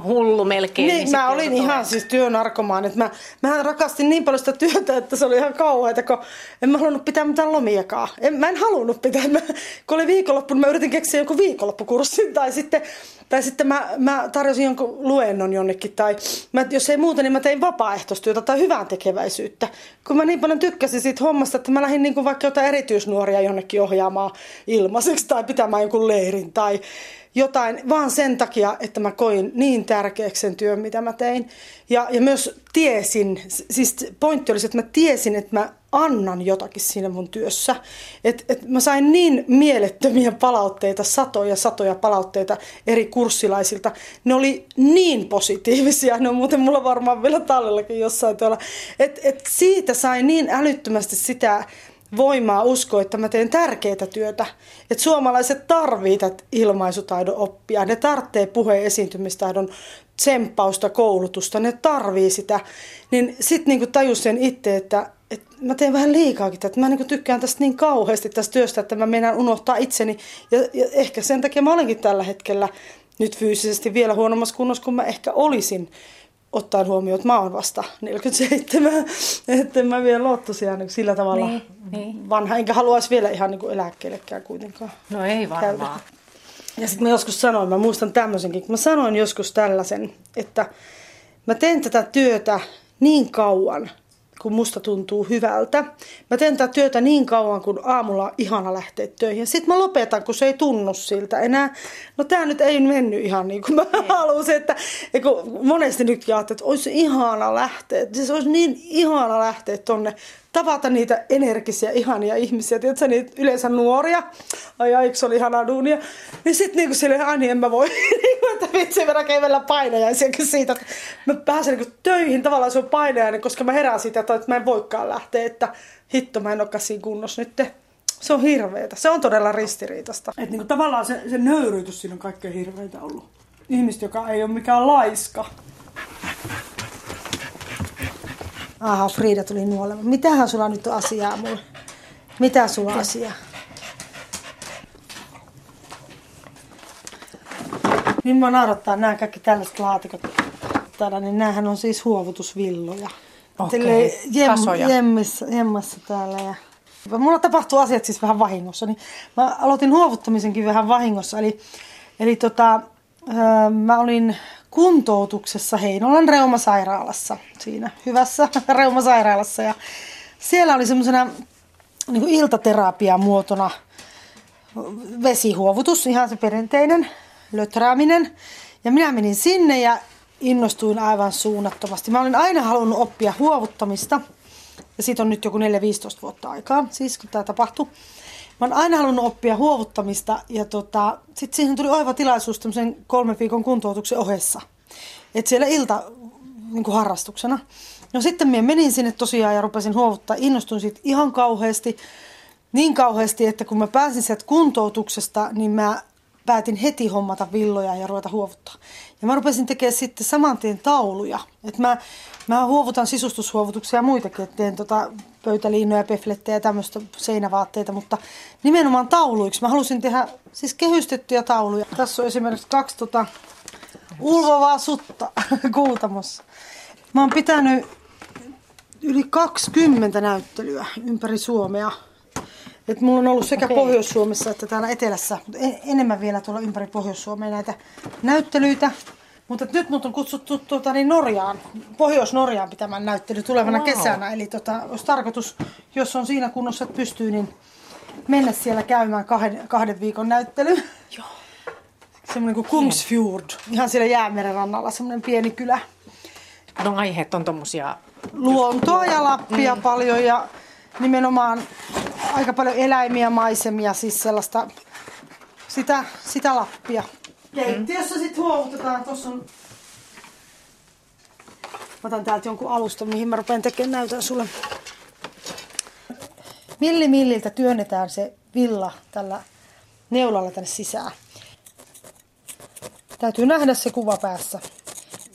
[SPEAKER 2] hullu melkein.
[SPEAKER 1] Niin, niin mä olin ihan tulee. siis työnarkomaan. Että mä, mä rakastin niin paljon sitä työtä, että se oli ihan kauheaa, kun en mä halunnut pitää mitään lomiakaan. En, mä en halunnut pitää. Mä, kun oli viikonloppu, niin mä yritin keksiä jonkun viikonloppukurssin tai sitten tai sitten mä, mä tarjosin jonkun luennon jonnekin, tai mä, jos ei muuta, niin mä tein vapaaehtoistyötä tai hyvän tekeväisyyttä. Kun mä niin paljon tykkäsin siitä hommasta, että mä lähdin niin kuin vaikka jotain erityisnuoria jonnekin ohjaamaan ilmaiseksi tai pitämään jonkun leirin tai jotain, vaan sen takia, että mä koin niin tärkeäksi sen työn, mitä mä tein. Ja, ja myös tiesin, siis pointti olisi, että mä tiesin, että mä annan jotakin siinä mun työssä. Et, et mä sain niin mielettömiä palautteita, satoja satoja palautteita eri kurssilaisilta. Ne oli niin positiivisia, ne on muuten mulla varmaan vielä tallellakin jossain tuolla. Et, et siitä sai niin älyttömästi sitä voimaa uskoa, että mä teen tärkeää työtä. Että suomalaiset tarvii tätä ilmaisutaidon oppia. Ne tarvitsee puheen esiintymistaidon tsemppausta, koulutusta. Ne tarvii sitä. Niin sitten niinku tajus sen itse, että, että mä teen vähän liikaakin että mä niinku tykkään tästä niin kauheasti tästä työstä, että mä menen unohtaa itseni. Ja, ja ehkä sen takia mä olenkin tällä hetkellä nyt fyysisesti vielä huonommassa kunnossa kuin mä ehkä olisin ottaen huomioon, että mä oon vasta 47, että mä vielä ole tosiaan niin sillä tavalla niin, niin. vanha, enkä haluaisi vielä ihan niin kuin eläkkeellekään kuitenkaan.
[SPEAKER 2] No ei varmaan. Käydä.
[SPEAKER 1] Ja sitten mä joskus sanoin, mä muistan tämmöisenkin, mä sanoin joskus tällaisen, että mä teen tätä työtä niin kauan, kun musta tuntuu hyvältä. Mä teen tätä työtä niin kauan, kun aamulla on ihana lähteä töihin. Sitten mä lopetan, kun se ei tunnu siltä enää. No tää nyt ei mennyt ihan niin kuin mä ei. halusin. Että, kun monesti nyt ajattelin, että olisi ihana lähteä. Se olisi niin ihana lähteä tonne tavata niitä energisiä, ihania ihmisiä. Tiedätkö, niitä yleensä nuoria. Ai ai, se oli ihanaa duunia. Niin sit niinku silleen, ai niin en mä voi. Niinku, että vitsi, mä rakevellä painajaisia siitä, että mä pääsen niinku töihin. Tavallaan se on painajainen, koska mä herään siitä, että mä en voikaan lähteä. Että hitto, mä en olekaan siinä kunnossa nyt. Se on hirveetä. Se on todella ristiriitasta. Että niinku tavallaan se, se nöyryytys siinä on kaikkein hirveitä ollut. ihmistä, joka ei ole mikään laiska. Aha, Frida tuli nuolemaan. Mitähän sulla nyt on asiaa mulle? Mitä sulla on asiaa? Niin mä naurattaa nämä kaikki tällaiset laatikot täällä, niin näähän on siis huovutusvilloja.
[SPEAKER 2] Okei,
[SPEAKER 1] Silleen
[SPEAKER 2] tasoja.
[SPEAKER 1] jemmissä, jemmassa täällä ja Mulla tapahtuu asiat siis vähän vahingossa, niin mä aloitin huovuttamisenkin vähän vahingossa. Eli, eli tota, öö, mä olin kuntoutuksessa Heinolan reumasairaalassa, siinä hyvässä reumasairaalassa. Ja siellä oli semmoisena niin kuin iltaterapia muotona vesihuovutus, ihan se perinteinen löträäminen. Ja minä menin sinne ja innostuin aivan suunnattomasti. Mä olin aina halunnut oppia huovuttamista. Ja siitä on nyt joku 4-15 vuotta aikaa, siis kun tämä tapahtui. Mä oon aina halunnut oppia huovuttamista ja tota, sitten siihen tuli oiva tilaisuus tämmöisen kolmen viikon kuntoutuksen ohessa. Että siellä ilta niin kuin harrastuksena. No sitten minä menin sinne tosiaan ja rupesin huovuttaa. Innostuin siitä ihan kauheasti. Niin kauheasti, että kun mä pääsin sieltä kuntoutuksesta, niin mä päätin heti hommata villoja ja ruveta huovuttaa. Ja mä rupesin tekemään sitten saman tien tauluja. Et mä, mä huovutan sisustushuovutuksia ja muitakin, että teen tota pöytäliinoja, peflettejä ja tämmöistä seinävaatteita, mutta nimenomaan tauluiksi. Mä halusin tehdä siis kehystettyjä tauluja. Tässä on esimerkiksi kaksi tota ulvovaa sutta kuutamossa. Mä oon pitänyt yli 20 näyttelyä ympäri Suomea. Et mulla on ollut sekä
[SPEAKER 2] Okei.
[SPEAKER 1] Pohjois-Suomessa että täällä etelässä, mutta en- enemmän vielä tuolla ympäri Pohjois-Suomea näitä näyttelyitä. Mutta nyt mut on kutsuttu tuota, niin Norjaan, Pohjois-Norjaan pitämään näyttely tulevana
[SPEAKER 2] Wow.
[SPEAKER 1] kesänä. Eli tota, olisi tarkoitus, jos on siinä kunnossa, että pystyy, niin mennä siellä käymään kahden, kahden viikon näyttely.
[SPEAKER 2] Joo.
[SPEAKER 1] Semmoinen kuin Kungsfjord, ihan siellä jäämeren rannalla, semmoinen pieni kylä.
[SPEAKER 2] No aiheet on tommosia,
[SPEAKER 1] luontoa ja Lappia mm. paljon ja nimenomaan aika paljon eläimiä, maisemia, siis sellaista sitä, sitä Lappia. Keittiössä mm. sitten huovutetaan, tuossa on Mä otan täältä jonkun alustan, mihin mä rupean tekemään, näytän sulle. Milli milliltä työnnetään se villa tällä neulalla tänne sisään. Täytyy nähdä se kuva päässä.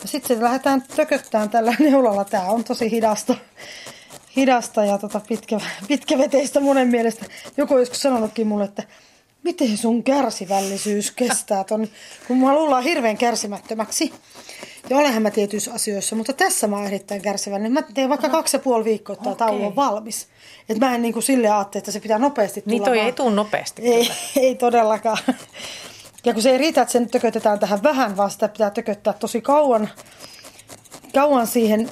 [SPEAKER 1] Ja sitten se lähdetään tököttämään tällä neulalla. Tämä on tosi hidasta, hidasta ja tota pitkä, pitkäveteistä monen mielestä. Joku on joskus sanonutkin mulle, että miten sun kärsivällisyys kestää ton, kun mua luullaan hirveän kärsimättömäksi. Ja olenhan mä tietyissä asioissa, mutta tässä mä oon erittäin kärsivällinen. Mä teen vaikka kaksi ja puoli viikkoa, että taulu on valmis. Et mä en niin kuin silleen ajattele, että se pitää nopeasti tulla.
[SPEAKER 2] niin toi
[SPEAKER 1] vaan-
[SPEAKER 2] ei tuu nopeasti.
[SPEAKER 1] ei, ei todellakaan. Ja kun se ei riitä, että sen tökötetään tähän vähän, vaan sitä pitää tököttää tosi kauan, kauan siihen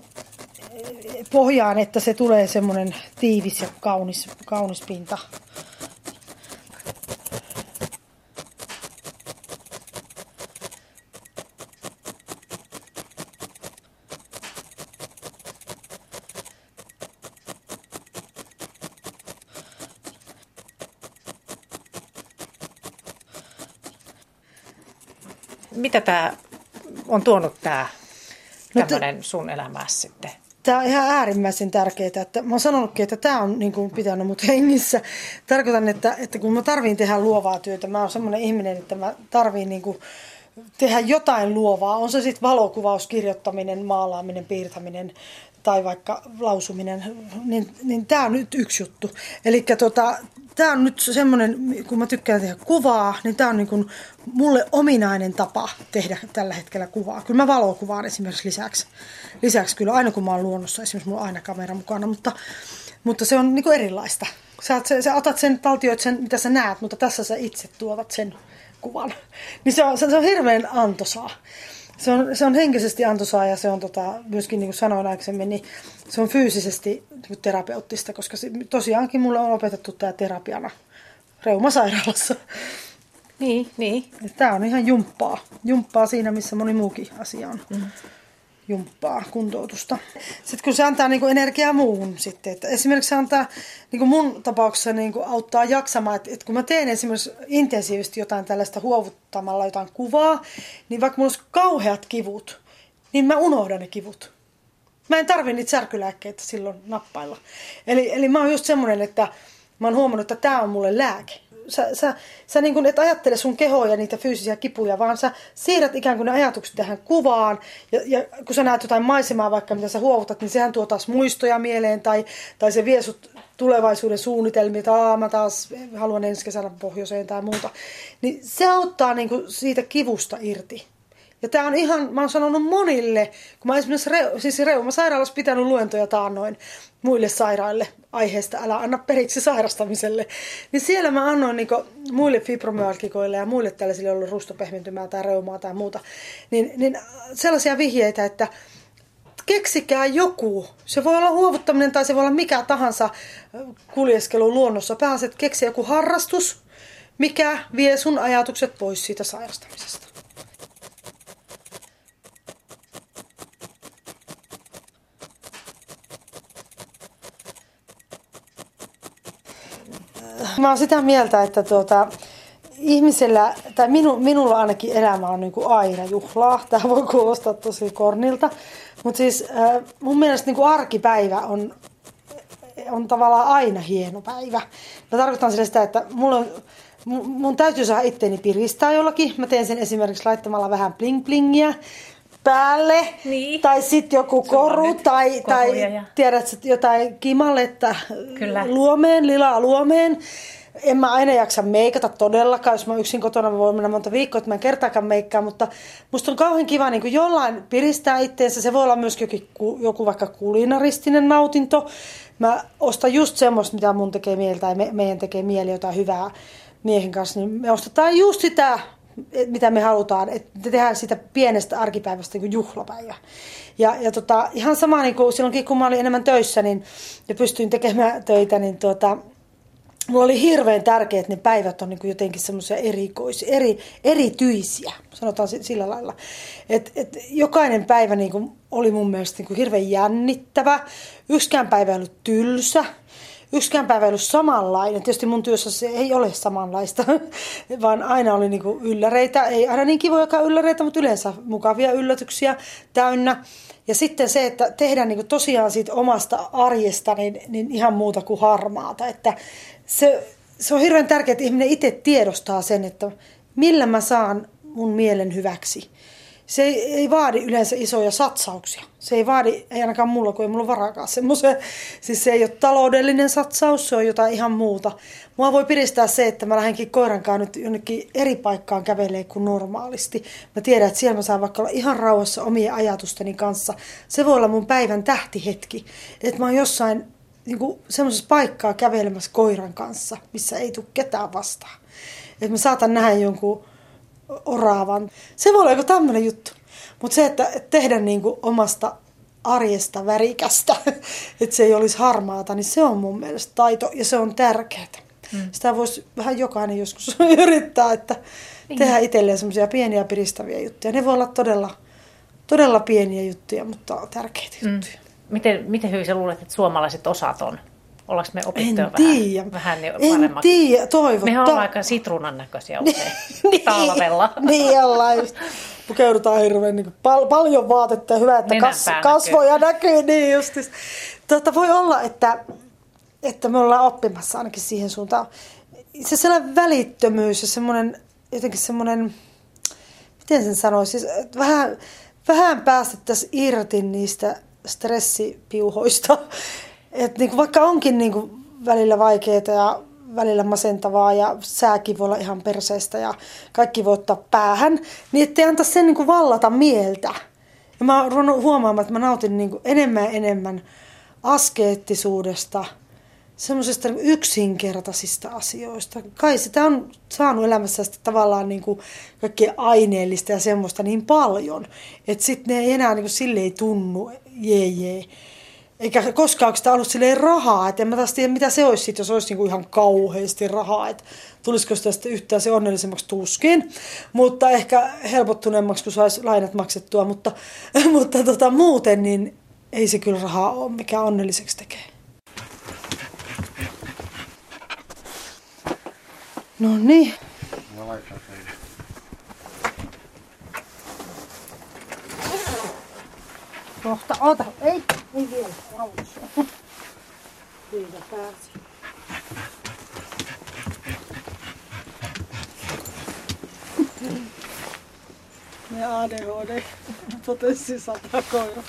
[SPEAKER 1] pohjaan, että se tulee semmoinen tiivis ja kaunis, kaunis pinta.
[SPEAKER 2] Mitä tämä on tuonut tämä
[SPEAKER 1] No
[SPEAKER 2] tämmöinen sun elämässä sitten?
[SPEAKER 1] Tämä on ihan äärimmäisen tärkeää. Että mä oon sanonutkin, että tämä on niin kuin pitänyt mut hengissä. Tarkoitan, että, että kun mä tarviin tehdä luovaa työtä, mä oon semmoinen ihminen, että mä tarviin niin kuin tehdä jotain luovaa. On se sitten valokuvaus, kirjoittaminen, maalaaminen, piirtäminen tai vaikka lausuminen, niin, niin tämä on nyt yksi juttu. Eli tota, tämä on nyt semmoinen, kun mä tykkään tehdä kuvaa, niin tämä on niin kuin mulle ominainen tapa tehdä tällä hetkellä kuvaa. Kyllä mä valokuvaan esimerkiksi lisäksi. Lisäksi kyllä aina kun mä oon luonnossa, esimerkiksi mulla on aina kamera mukana, mutta, mutta se on niin erilaista. Sä, se- sä otat sen, taltioit sen, mitä sä näet, mutta tässä sä itse tuotat sen kuvan. Niin se on, se on hirveän antoisaa. Se on, se on henkisesti antoisaa ja se on tota, myöskin, niin kuin sanoin aikaisemmin, niin se on fyysisesti niin terapeuttista, koska se, tosiaankin mulle on opetettu tämä terapiana reumasairaalassa.
[SPEAKER 2] Niin, niin.
[SPEAKER 1] Tämä on ihan jumppaa. Jumppaa siinä, missä moni muukin asia on. Mm. Jumppaa, kuntoutusta. Sitten kun se antaa niinku energiaa muuhun sitten. Että esimerkiksi se antaa niinku mun tapauksessa niinku auttaa jaksamaan. Että, että kun mä teen esimerkiksi intensiivisesti jotain tällaista huovuttamalla jotain kuvaa, niin vaikka mulla olisi kauheat kivut, niin mä unohdan ne kivut. Mä en tarvi niitä särkylääkkeitä silloin nappailla. Eli, eli mä oon just semmoinen, että mä oon huomannut, että tämä on mulle lääke. Sä, sä, sä niin kuin et ajattele sun kehoa ja niitä fyysisiä kipuja, vaan sä siirrät ikään kuin ne ajatukset tähän kuvaan. Ja, ja kun sä näet jotain maisemaa vaikka, mitä sä huovutat, niin sehän tuo taas muistoja mieleen tai, tai se vie sut tulevaisuuden suunnitelmia, että mä taas haluan ensi kesällä pohjoiseen tai muuta. Niin se auttaa niin kuin siitä kivusta irti. Ja tämä on ihan, mä oon sanonut monille, kun mä esimerkiksi Reu, siis Reuma-sairaalassa pitänyt luentoja taannoin muille sairaille aiheesta, älä anna periksi sairastamiselle. Niin siellä mä annoin niin muille fibromyalgikoille ja muille tällaisille, joilla on rustopehmentymää tai reumaa tai muuta, niin, niin sellaisia vihjeitä, että keksikää joku. Se voi olla huovuttaminen tai se voi olla mikä tahansa kuljeskelu luonnossa. Pääset keksiä joku harrastus, mikä vie sun ajatukset pois siitä sairastamisesta. Mä oon sitä mieltä, että tuota, ihmisellä, tai minu, minulla ainakin elämä on niin kuin aina juhlaa. Tämä voi kuulostaa tosi kornilta. Mutta siis äh, mun mielestä niin kuin arkipäivä on, on tavallaan aina hieno päivä. Mä tarkoitan sitä, että mulla on, mun täytyy saada itteeni piristää jollakin. Mä teen sen esimerkiksi laittamalla vähän bling blingiä päälle. Niin. Tai sitten joku koru tai, tai ja... tiedät jotain kimalletta Kyllä. luomeen, lilaa luomeen. En mä aina jaksa meikata todellakaan, jos mä yksin kotona mä voin mennä monta viikkoa, että mä en kertaakaan meikkaa, mutta musta on kauhean kiva niin kuin jollain piristää itteensä. Se voi olla myös joku, joku vaikka kulinaristinen nautinto. Mä ostan just semmoista, mitä mun tekee mieli tai me, meidän tekee mieli jotain hyvää miehen kanssa, niin me ostetaan just sitä mitä me halutaan, että tehdään sitä pienestä arkipäivästä niin juhlapäivä. Ja, ja tota, ihan sama niin kuin silloinkin, kun mä olin enemmän töissä niin, ja pystyin tekemään töitä, niin tuota, mulla oli hirveän tärkeää, että ne päivät on niin kuin jotenkin semmoisia erikoisia, eri, erityisiä, sanotaan sillä lailla. Et, et jokainen päivä niin kuin oli mun mielestä niin kuin hirveän jännittävä, yksikään päivä ei ollut tylsä, yksikään päivä ollut samanlainen. Tietysti mun työssä se ei ole samanlaista, vaan aina oli niin ylläreitä. Ei aina niin kivoja ylläreitä, mutta yleensä mukavia yllätyksiä täynnä. Ja sitten se, että tehdään niin tosiaan siitä omasta arjesta niin, niin ihan muuta kuin harmaata. Että se, se on hirveän tärkeää, että ihminen itse tiedostaa sen, että millä mä saan mun mielen hyväksi se ei, ei vaadi yleensä isoja satsauksia. Se ei vaadi, ei ainakaan mulla, kun ei mulla varakaan semmoisen. Siis se ei ole taloudellinen satsaus, se on jotain ihan muuta. Mua voi piristää se, että mä lähdenkin koiran kanssa nyt jonnekin eri paikkaan kävelee kuin normaalisti. Mä tiedän, että siellä mä saan vaikka olla ihan rauhassa omien ajatusteni kanssa. Se voi olla mun päivän tähtihetki. Että mä oon jossain niin semmoisessa paikkaa kävelemässä koiran kanssa, missä ei tule ketään vastaan. Että mä saatan nähdä jonkun oraavan. Se voi olla joku tämmöinen juttu. Mutta se, että tehdä niin kuin omasta arjesta värikästä, että se ei olisi harmaata, niin se on mun mielestä taito ja se on tärkeää. Hmm. Sitä voisi vähän jokainen joskus yrittää, että niin. tehdä itselleen semmoisia pieniä piristäviä juttuja. Ne voi olla todella, todella pieniä juttuja, mutta tärkeitä juttuja.
[SPEAKER 2] Miten, miten hyvin sä luulet, että suomalaiset osat on? Ollaanko me opittu
[SPEAKER 1] en tiedä.
[SPEAKER 2] vähän, vähän
[SPEAKER 1] En tiedä, toivon.
[SPEAKER 2] Mehän ollaan aika sitruunan näköisiä usein niin, talvella.
[SPEAKER 1] niin ollaan just. Pukeudutaan hirveän niin pal- paljon vaatetta ja hyvä, että kas- kasvoja näkyy. näkyy. Niin justis. Tota, voi olla, että, että me ollaan oppimassa ainakin siihen suuntaan. Se sellainen välittömyys ja semmoinen, jotenkin semmoinen, miten sen sanoisi, siis, vähän, vähän päästettäisiin irti niistä stressipiuhoista et niin kuin vaikka onkin niin kuin välillä vaikeaa ja välillä masentavaa ja sääkin voi olla ihan perseestä ja kaikki voi ottaa päähän, niin ettei anta sen niin kuin vallata mieltä. Ja mä oon huomaamaan, että mä nautin niin kuin enemmän ja enemmän askeettisuudesta, semmoisista niin yksinkertaisista asioista. Kai sitä on saanut elämässä sitä tavallaan niin kuin kaikkea aineellista ja semmoista niin paljon, että sitten ne ei enää niin kuin silleen tunnu, jee jee. Eikä koskaan sitä ollut silleen rahaa, että en mä taas tiedä mitä se olisi sit, jos olisi niinku ihan kauheasti rahaa, että tulisiko sitä sitten yhtään se onnellisemmaksi tuskin, mutta ehkä helpottuneemmaksi, kun saisi lainat maksettua, mutta, mutta tota, muuten niin ei se kyllä rahaa ole, mikä onnelliseksi tekee. No niin. Kohta, ota, ei. Ninguém, vamos. Desde a casa. med ADHD på tessisata koira.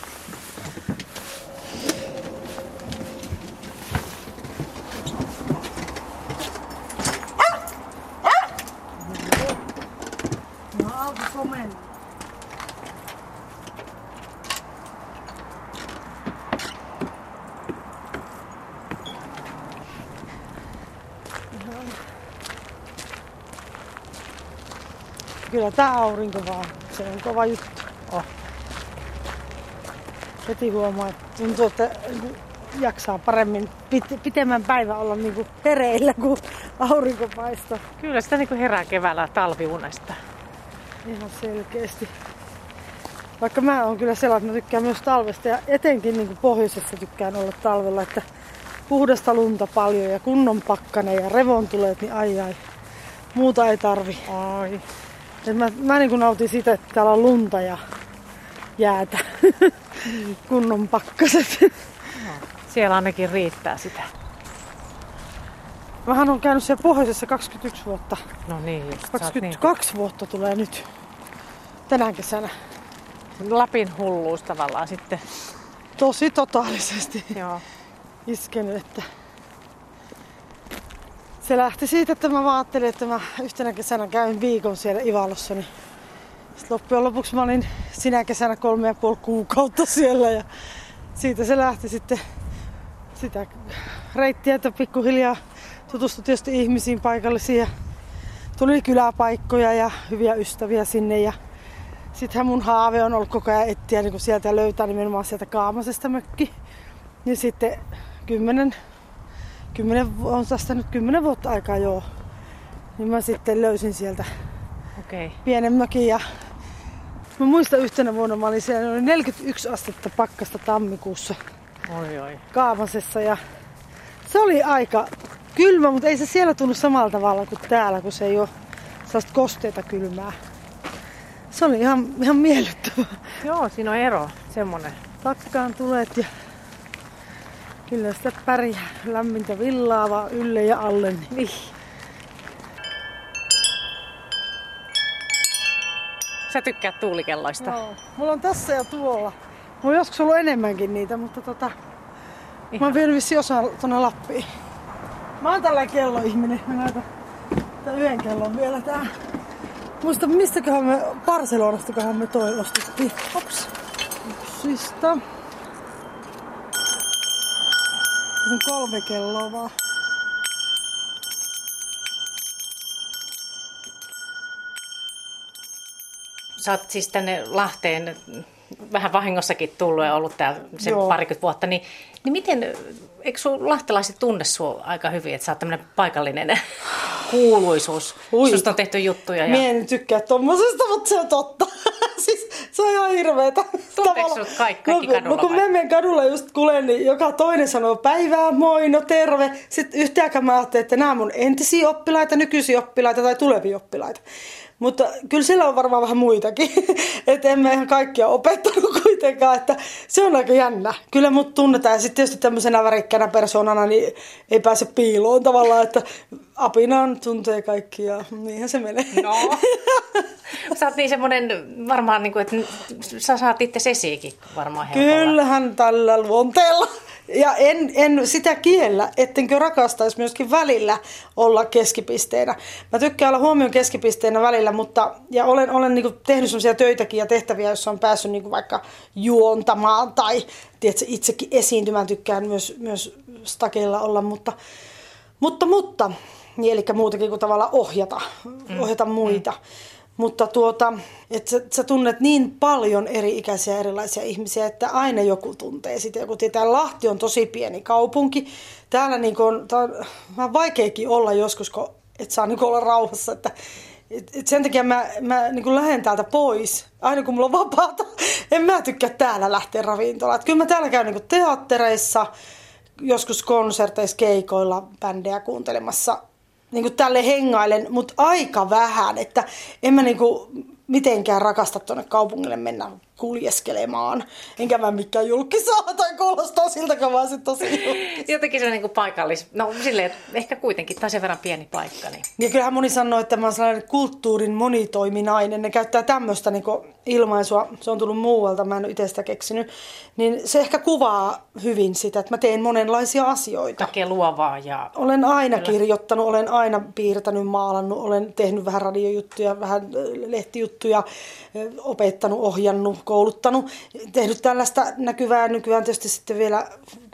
[SPEAKER 1] No, pues comen. Kyllä tää aurinko vaan, se on kova juttu.
[SPEAKER 2] Oh.
[SPEAKER 1] Heti huomaa, että tuntuu, että niinku jaksaa paremmin pit- pitemmän päivän olla niinku hereillä, kun aurinko paistaa.
[SPEAKER 2] Kyllä sitä niin kuin herää keväällä talviunesta.
[SPEAKER 1] Ihan selkeästi. Vaikka mä oon kyllä sellainen, että mä tykkään myös talvesta ja etenkin niin pohjoisessa tykkään olla talvella, että puhdasta lunta paljon ja kunnon pakkane ja revontuleet, niin ai ai. Muuta ei tarvi.
[SPEAKER 2] Ai.
[SPEAKER 1] Et mä, mä niin nautin siitä, että täällä on lunta ja jäätä. kunnon pakkaset.
[SPEAKER 2] Siellä ainakin riittää sitä.
[SPEAKER 1] Mähän on käynyt siellä pohjoisessa 21 vuotta.
[SPEAKER 2] No niin, just. sä oot
[SPEAKER 1] 22 vuotta tulee nyt tänä kesänä.
[SPEAKER 2] Niin, Lapin hulluus tavallaan sitten.
[SPEAKER 1] Tosi totaalisesti
[SPEAKER 2] Joo.
[SPEAKER 1] iskenyt, että se lähti siitä, että mä ajattelin, että mä yhtenä kesänä käyn viikon siellä Ivalossa, niin sitten loppujen lopuksi mä olin sinä kesänä kolme ja puoli kuukautta siellä ja siitä se lähti sitten sitä reittiä, että pikkuhiljaa tutustui tietysti ihmisiin paikallisiin ja tuli kyläpaikkoja ja hyviä ystäviä sinne ja sittenhän mun haave on ollut koko ajan etsiä niin sieltä löytää nimenomaan sieltä Kaamasesta mökki. Niin sitten kymmenen, kymmenen, on tästä nyt kymmenen vuotta aikaa joo. Niin mä sitten löysin sieltä.
[SPEAKER 2] Okay.
[SPEAKER 1] pienen mökin ja mä muistan yhtenä vuonna mä olin siellä, oli 41 astetta pakkasta tammikuussa
[SPEAKER 2] Oi oi.
[SPEAKER 1] Kaamasessa ja se oli aika kylmä, mutta ei se siellä tullut samalla tavalla kuin täällä, kun se ei ole sellaista kosteita kylmää. Se oli ihan, ihan miellyttävää.
[SPEAKER 2] Joo, siinä on ero. Semmonen.
[SPEAKER 1] Takkaan tulet ja kyllä sitä pärjää lämmintä villaa vaan ylle ja alle. Niin.
[SPEAKER 2] Niin. Sä tykkäät tuulikelloista.
[SPEAKER 1] Joo. Mulla on tässä ja tuolla. Mulla on joskus ollut enemmänkin niitä, mutta tota, mä
[SPEAKER 2] Ihan.
[SPEAKER 1] oon vienyt vissiin osa tonne Lappiin. Mä oon tällä kelloihminen. Mä näytän tän yhden kellon vielä tää. Muista, mistäköhän me, Barcelonastakohan me toi ostettiin. Hops. Hopsista. Tässä on kolme kelloa vaan.
[SPEAKER 2] Sä oot siis tänne Lahteen vähän vahingossakin tullut ja ollut täällä sen
[SPEAKER 1] Joo.
[SPEAKER 2] parikymmentä vuotta, niin, niin miten, eikö sun lahtelaiset tunne sua aika hyvin, että sä oot tämmöinen paikallinen kuuluisuus?
[SPEAKER 1] Ui.
[SPEAKER 2] Susta on tehty juttuja. Ja...
[SPEAKER 1] Mie en tykkää tommosesta, mutta se on totta. siis se on ihan hirveetä.
[SPEAKER 2] Tunteeko sut kaikki- kaikki
[SPEAKER 1] no,
[SPEAKER 2] kadulla
[SPEAKER 1] no, kun
[SPEAKER 2] vai?
[SPEAKER 1] mä menen kadulla just kuulen, niin joka toinen sanoo päivää, moi, no terve. Sitten yhtäkään mä ajattelin, että nämä on mun entisiä oppilaita, nykyisiä oppilaita tai tulevia oppilaita. Mutta kyllä siellä on varmaan vähän muitakin. että en mä ihan kaikkia opettanut kuitenkaan, että se on aika jännä. Kyllä mut tunnetaan ja sitten tietysti tämmöisenä värikkänä persoonana niin ei pääse piiloon tavallaan, että apinaan tuntee kaikki ja niinhän se menee.
[SPEAKER 2] No. Sä oot niin semmoinen varmaan, niin kuin, että sä saat itse esiinkin varmaan helpolla.
[SPEAKER 1] Kyllähän tällä luonteella. Ja en, en sitä kiellä, ettenkö rakastaisi myöskin välillä olla keskipisteenä. Mä tykkään olla huomion keskipisteenä välillä, mutta ja olen, olen niin tehnyt sellaisia töitäkin ja tehtäviä, joissa on päässyt niin vaikka juontamaan tai tiedätkö, itsekin esiintymään. Tykkään myös, myös stakella olla, mutta, mutta, mutta niin, eli muutakin kuin tavallaan ohjata, ohjata muita. Mm. Mutta tuota, että sä, sä tunnet niin paljon eri-ikäisiä erilaisia ihmisiä, että aina joku tuntee sitä. Joku tietää, Lahti on tosi pieni kaupunki. Täällä niin on, on vähän vaikeakin olla joskus, kun et saa niin olla rauhassa. Että, et, et sen takia mä, mä niin lähden täältä pois, aina kun mulla on vapaata. En mä tykkää täällä lähteä ravintolaan. Et kyllä mä täällä käyn niin teattereissa, joskus konserteissa, keikoilla, bändejä kuuntelemassa niin kuin tälle hengailen, mutta aika vähän, että en mä niin kuin mitenkään rakasta tuonne kaupungille mennä kuljeskelemaan. Enkä mä mikään julkisaa tai kuulostaa siltä, vaan se tosi julkis.
[SPEAKER 2] Jotenkin se on niin paikallis, no silleen, että ehkä kuitenkin, tai sen verran pieni paikka. Niin.
[SPEAKER 1] Ja kyllähän moni sanoo, että mä oon sellainen kulttuurin monitoiminainen. Ne käyttää tämmöistä niin ilmaisua, se on tullut muualta, mä en itse sitä keksinyt. Niin se ehkä kuvaa hyvin sitä, että mä teen monenlaisia asioita.
[SPEAKER 2] Kaikkea luovaa ja...
[SPEAKER 1] Olen aina Kyllä. kirjoittanut, olen aina piirtänyt, maalannut, olen tehnyt vähän radiojuttuja, vähän lehtijuttuja, opettanut, ohjannut, kouluttanut, tehnyt tällaista näkyvää, nykyään tietysti sitten vielä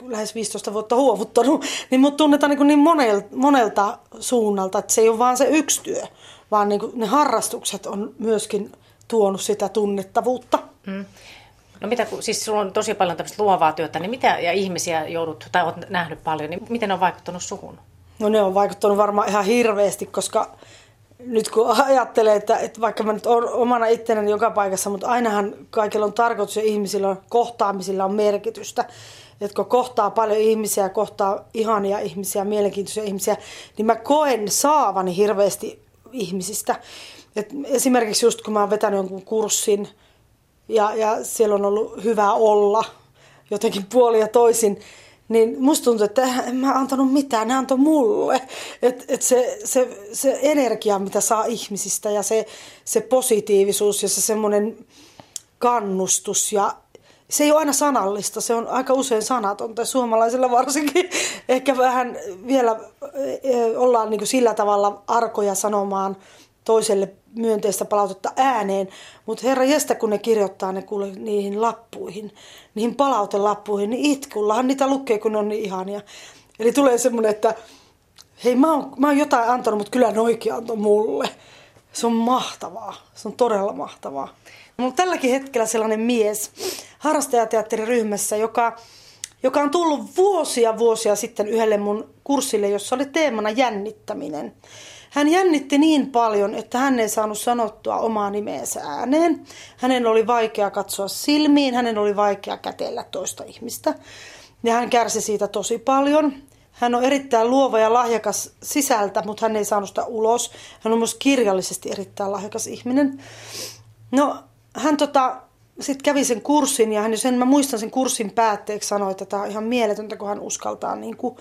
[SPEAKER 1] lähes 15 vuotta huovuttanut, niin mut tunnetaan niin, niin monelta, monelta suunnalta, että se ei ole vaan se yksi työ, vaan niin ne harrastukset on myöskin tuonut sitä tunnettavuutta. Mm.
[SPEAKER 2] No mitä, siis sulla on tosi paljon tämmöistä luovaa työtä, niin mitä ja ihmisiä joudut, tai olet nähnyt paljon, niin miten ne on vaikuttanut suhun?
[SPEAKER 1] No ne on vaikuttanut varmaan ihan hirveästi, koska nyt kun ajattelee, että, että vaikka mä nyt olen omana itsenäni joka paikassa, mutta ainahan kaikilla on tarkoitus ja ihmisillä on, kohtaamisilla on merkitystä. Kun kohtaa paljon ihmisiä, kohtaa ihania ihmisiä, mielenkiintoisia ihmisiä, niin mä koen saavani hirveästi ihmisistä. Et esimerkiksi just kun mä oon vetänyt jonkun kurssin ja, ja siellä on ollut hyvä olla jotenkin puoli ja toisin, niin musta tuntuu, että en mä antanut mitään, ne antoi mulle. Et, et se, se, se energia, mitä saa ihmisistä ja se, se positiivisuus ja se semmoinen kannustus ja se ei ole aina sanallista, se on aika usein sanatonta suomalaisilla varsinkin. Ehkä vähän vielä e, e, ollaan niin sillä tavalla arkoja sanomaan toiselle myönteistä palautetta ääneen, mutta herra jestä, kun ne kirjoittaa ne kuule niihin lappuihin, niihin palautelappuihin, niin itkullahan niitä lukee, kun ne on niin ihania. Eli tulee semmoinen, että hei mä oon, mä oon jotain antanut, mutta kyllä noikin antoi mulle. Se on mahtavaa, se on todella mahtavaa. Mulla on tälläkin hetkellä sellainen mies harrastajateatteriryhmässä, joka, joka on tullut vuosia vuosia sitten yhdelle mun kurssille, jossa oli teemana jännittäminen. Hän jännitti niin paljon, että hän ei saanut sanottua omaa nimeensä ääneen. Hänen oli vaikea katsoa silmiin, hänen oli vaikea kätellä toista ihmistä. Ja hän kärsi siitä tosi paljon. Hän on erittäin luova ja lahjakas sisältä, mutta hän ei saanut sitä ulos. Hän on myös kirjallisesti erittäin lahjakas ihminen. No, hän tota, sitten kävi sen kurssin ja hän, sen, mä muistan sen kurssin päätteeksi sanoi, että tämä on ihan mieletöntä, kun hän uskaltaa niin kuin,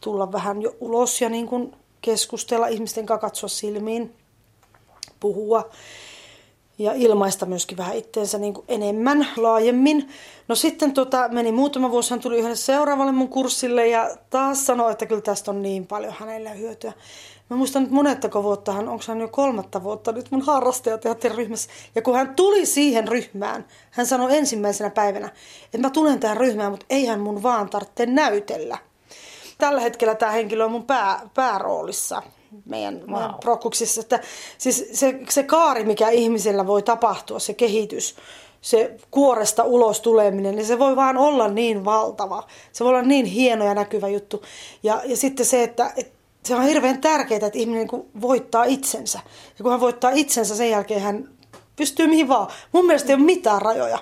[SPEAKER 1] tulla vähän jo ulos ja niin kuin, keskustella ihmisten kanssa, katsoa silmiin, puhua ja ilmaista myöskin vähän itteensä niin kuin enemmän, laajemmin. No sitten tota, meni muutama vuosi, hän tuli yhdelle seuraavalle mun kurssille ja taas sanoi, että kyllä tästä on niin paljon hänelle hyötyä. Mä muistan nyt monettako vuotta hän, onko hän jo kolmatta vuotta nyt mun harrastajateatteriryhmässä. Ja kun hän tuli siihen ryhmään, hän sanoi ensimmäisenä päivänä, että mä tulen tähän ryhmään, mutta eihän mun vaan tarvitse näytellä tällä hetkellä tämä henkilö on mun pää, pääroolissa meidän, wow. meidän prokuksissa. Että siis se, se kaari, mikä ihmisellä voi tapahtua, se kehitys, se kuoresta ulos tuleminen, niin se voi vaan olla niin valtava. Se voi olla niin hieno ja näkyvä juttu. Ja, ja sitten se, että, että se on hirveän tärkeää, että ihminen niin voittaa itsensä. Ja kun hän voittaa itsensä, sen jälkeen hän pystyy mihin vaan. Mun mielestä ei ole mitään rajoja.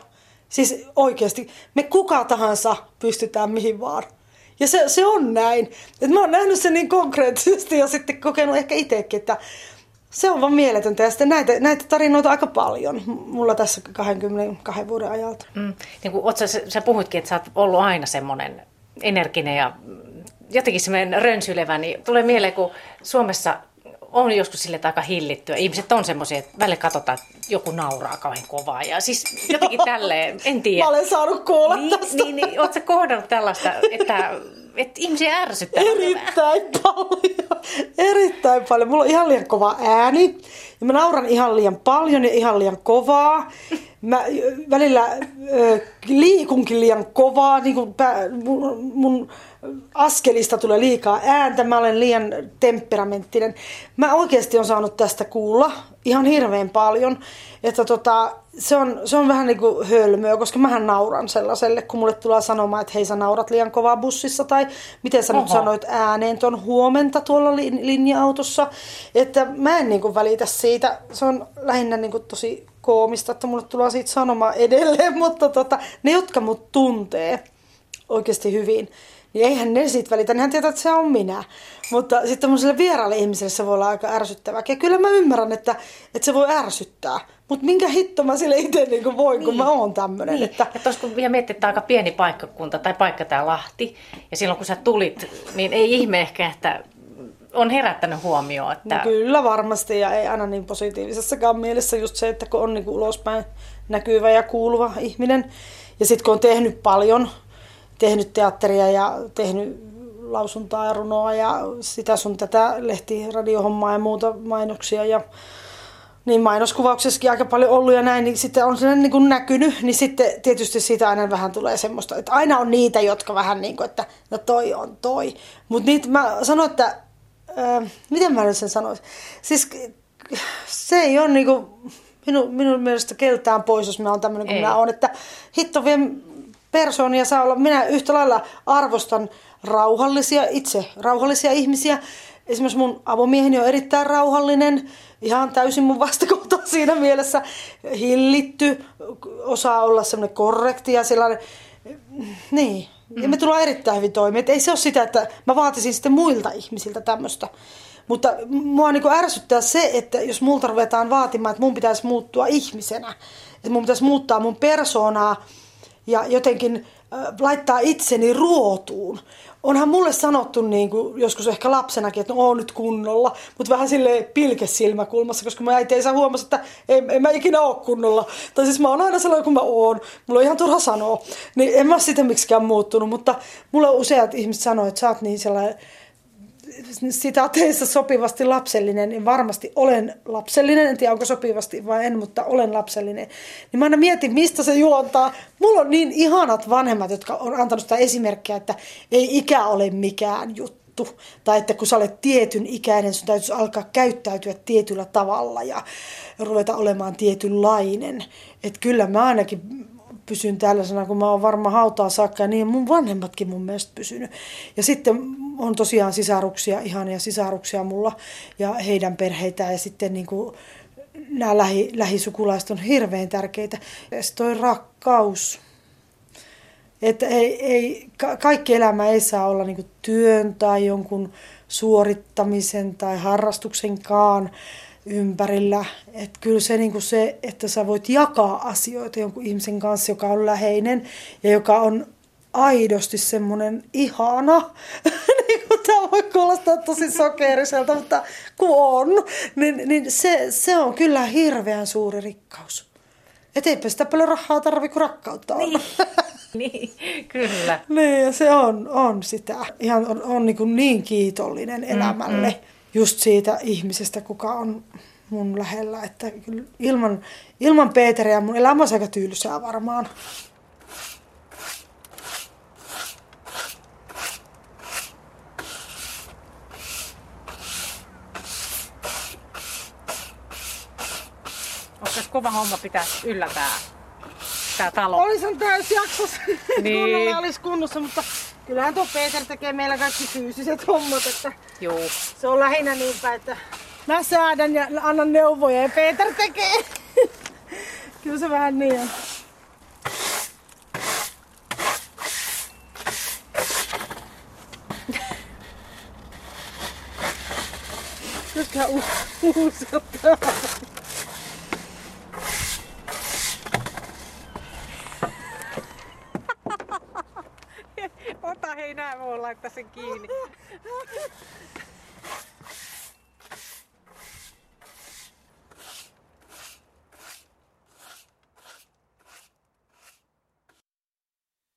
[SPEAKER 1] Siis oikeasti, me kuka tahansa pystytään mihin vaan. Ja se, se on näin. Et mä oon nähnyt sen niin konkreettisesti ja sitten kokenut ehkä itsekin, että se on vaan mieletöntä. Ja sitten näitä, näitä tarinoita aika paljon mulla tässä 22 vuoden ajalta. Mm.
[SPEAKER 2] Niin kuin, sä, sä puhuitkin, että sä oot ollut aina semmoinen energinen ja jotenkin semmoinen rönsylevä, niin tulee mieleen, kun Suomessa on joskus sille aika hillittyä. Ihmiset on semmoisia, että välillä katsotaan, että joku nauraa kauhean kovaa. Ja siis jotenkin tälleen, en tiedä.
[SPEAKER 1] Mä olen saanut kuulla
[SPEAKER 2] niin, tästä. Niin, niin, ootko kohdannut tällaista, että, että ihmisiä ärsyttää?
[SPEAKER 1] Erittäin paljon. Erittäin paljon. Mulla on ihan liian kova ääni. Ja mä nauran ihan liian paljon ja ihan liian kovaa. Mä välillä äh, liikunkin liian kovaa. Niin kuin pää, mun, mun askelista tulee liikaa ääntä, mä olen liian temperamenttinen. Mä oikeasti on saanut tästä kuulla ihan hirveän paljon, että tota, se, on, se on vähän niin kuin hölmöä, koska mähän nauran sellaiselle, kun mulle tulee sanomaan, että hei sä naurat liian kovaa bussissa, tai miten sä Oho. nyt sanoit ääneen tuon huomenta tuolla linja-autossa, että mä en niin kuin välitä siitä, se on lähinnä niin kuin tosi koomista, että mulle tulee siitä sanomaan edelleen, mutta tota, ne, jotka mut tuntee oikeasti hyvin, niin eihän ne siitä välitä, nehän tietää, että se on minä. Mutta sitten tämmöiselle vieraalle ihmiselle se voi olla aika ärsyttävää. Ja kyllä mä ymmärrän, että, että se voi ärsyttää. Mutta minkä hitto mä sille itse niin voin, niin. kun mä oon tämmöinen.
[SPEAKER 2] Niin. Että... Ja kun vielä miettii, että aika pieni paikkakunta tai paikka tämä Lahti, ja silloin kun sä tulit, niin ei ihme ehkä, että on herättänyt huomioon. Että...
[SPEAKER 1] No kyllä varmasti, ja ei aina niin positiivisessakaan mielessä just se, että kun on niin ulospäin näkyvä ja kuuluva ihminen, ja sitten kun on tehnyt paljon, tehnyt teatteria ja tehnyt lausuntaa ja runoa ja sitä sun tätä lehti, radiohommaa ja muuta mainoksia ja niin mainoskuvauksessakin aika paljon ollut ja näin, niin sitten on se niin kuin näkynyt, niin sitten tietysti siitä aina vähän tulee semmoista, että aina on niitä, jotka vähän niin kuin, että no toi on toi. Mutta mä sanon, että, äh, miten mä sen sanoisin, siis se ei ole niin kuin, minun, minun mielestä keltään pois, jos mä oon tämmöinen kuin ei. minä oon, että hitto vie persoonia saa olla, minä yhtä lailla arvostan rauhallisia, itse rauhallisia ihmisiä. Esimerkiksi mun avomieheni on erittäin rauhallinen, ihan täysin mun vastakohta siinä mielessä hillitty, osaa olla semmoinen korrekti ja sellainen, niin. Ja me tullaan erittäin hyvin toimeen. ei se ole sitä, että mä vaatisin sitten muilta ihmisiltä tämmöistä. Mutta mua niin ärsyttää se, että jos multa ruvetaan vaatimaan, että mun pitäisi muuttua ihmisenä, että mun pitäisi muuttaa mun persoonaa ja jotenkin laittaa itseni ruotuun. Onhan mulle sanottu niin kuin joskus ehkä lapsenakin, että no on nyt kunnolla, mutta vähän sille pilkesilmäkulmassa, koska mä äiti ei saa huomata, että en, en mä ikinä ole kunnolla. Tai siis mä oon aina sellainen kuin mä oon. Mulla on ihan turha sanoa. Niin en mä sitä miksikään muuttunut, mutta mulla useat ihmiset sanoo, että sä oot niin sellainen sitaateissa sopivasti lapsellinen, niin varmasti olen lapsellinen, en tiedä onko sopivasti vai en, mutta olen lapsellinen. Niin mä aina mietin, mistä se juontaa. Mulla on niin ihanat vanhemmat, jotka on antanut sitä esimerkkiä, että ei ikä ole mikään juttu. Tai että kun sä olet tietyn ikäinen, sun täytyisi alkaa käyttäytyä tietyllä tavalla ja ruveta olemaan tietynlainen. Että kyllä mä ainakin pysyn tällaisena, kun mä oon varma hautaa saakka, ja niin mun vanhemmatkin mun mielestä pysynyt. Ja sitten on tosiaan sisaruksia, ihania sisaruksia mulla ja heidän perheitä ja sitten niin kuin nämä lähi, lähisukulaiset on hirveän tärkeitä. Ja toi rakkaus. Että ei, ei, kaikki elämä ei saa olla niin työn tai jonkun suorittamisen tai harrastuksenkaan ympärillä. Että kyllä se, niin kuin se, että sä voit jakaa asioita jonkun ihmisen kanssa, joka on läheinen ja joka on aidosti semmoinen ihana, niin kuin tämä voi kuulostaa tosi sokeriselta, mutta kun on, niin, niin se, se on kyllä hirveän suuri rikkaus. Että eipä sitä paljon rahaa tarvi, kun rakkautta on.
[SPEAKER 2] Niin, niin kyllä.
[SPEAKER 1] niin, ja se on, on sitä. Ihan on, on niin, kuin niin kiitollinen elämälle. Mm-hmm. Just siitä ihmisestä, kuka on mun lähellä. Että ilman, ilman Peteriä mun elämä on aika tylsää varmaan.
[SPEAKER 2] kova homma pitää yllätää tää talo.
[SPEAKER 1] Olisin täysjaksossa, niin. olisi kunnossa, mutta kyllähän tuo Peter tekee meillä kaikki fyysiset hommat, että
[SPEAKER 2] Joo.
[SPEAKER 1] se on lähinnä niinpä, että mä säädän ja annan neuvoja ja Peter tekee. Kyllä se vähän niin on. Koska uusottaa.
[SPEAKER 2] Ota hei näin, voi laittaa sen kiinni.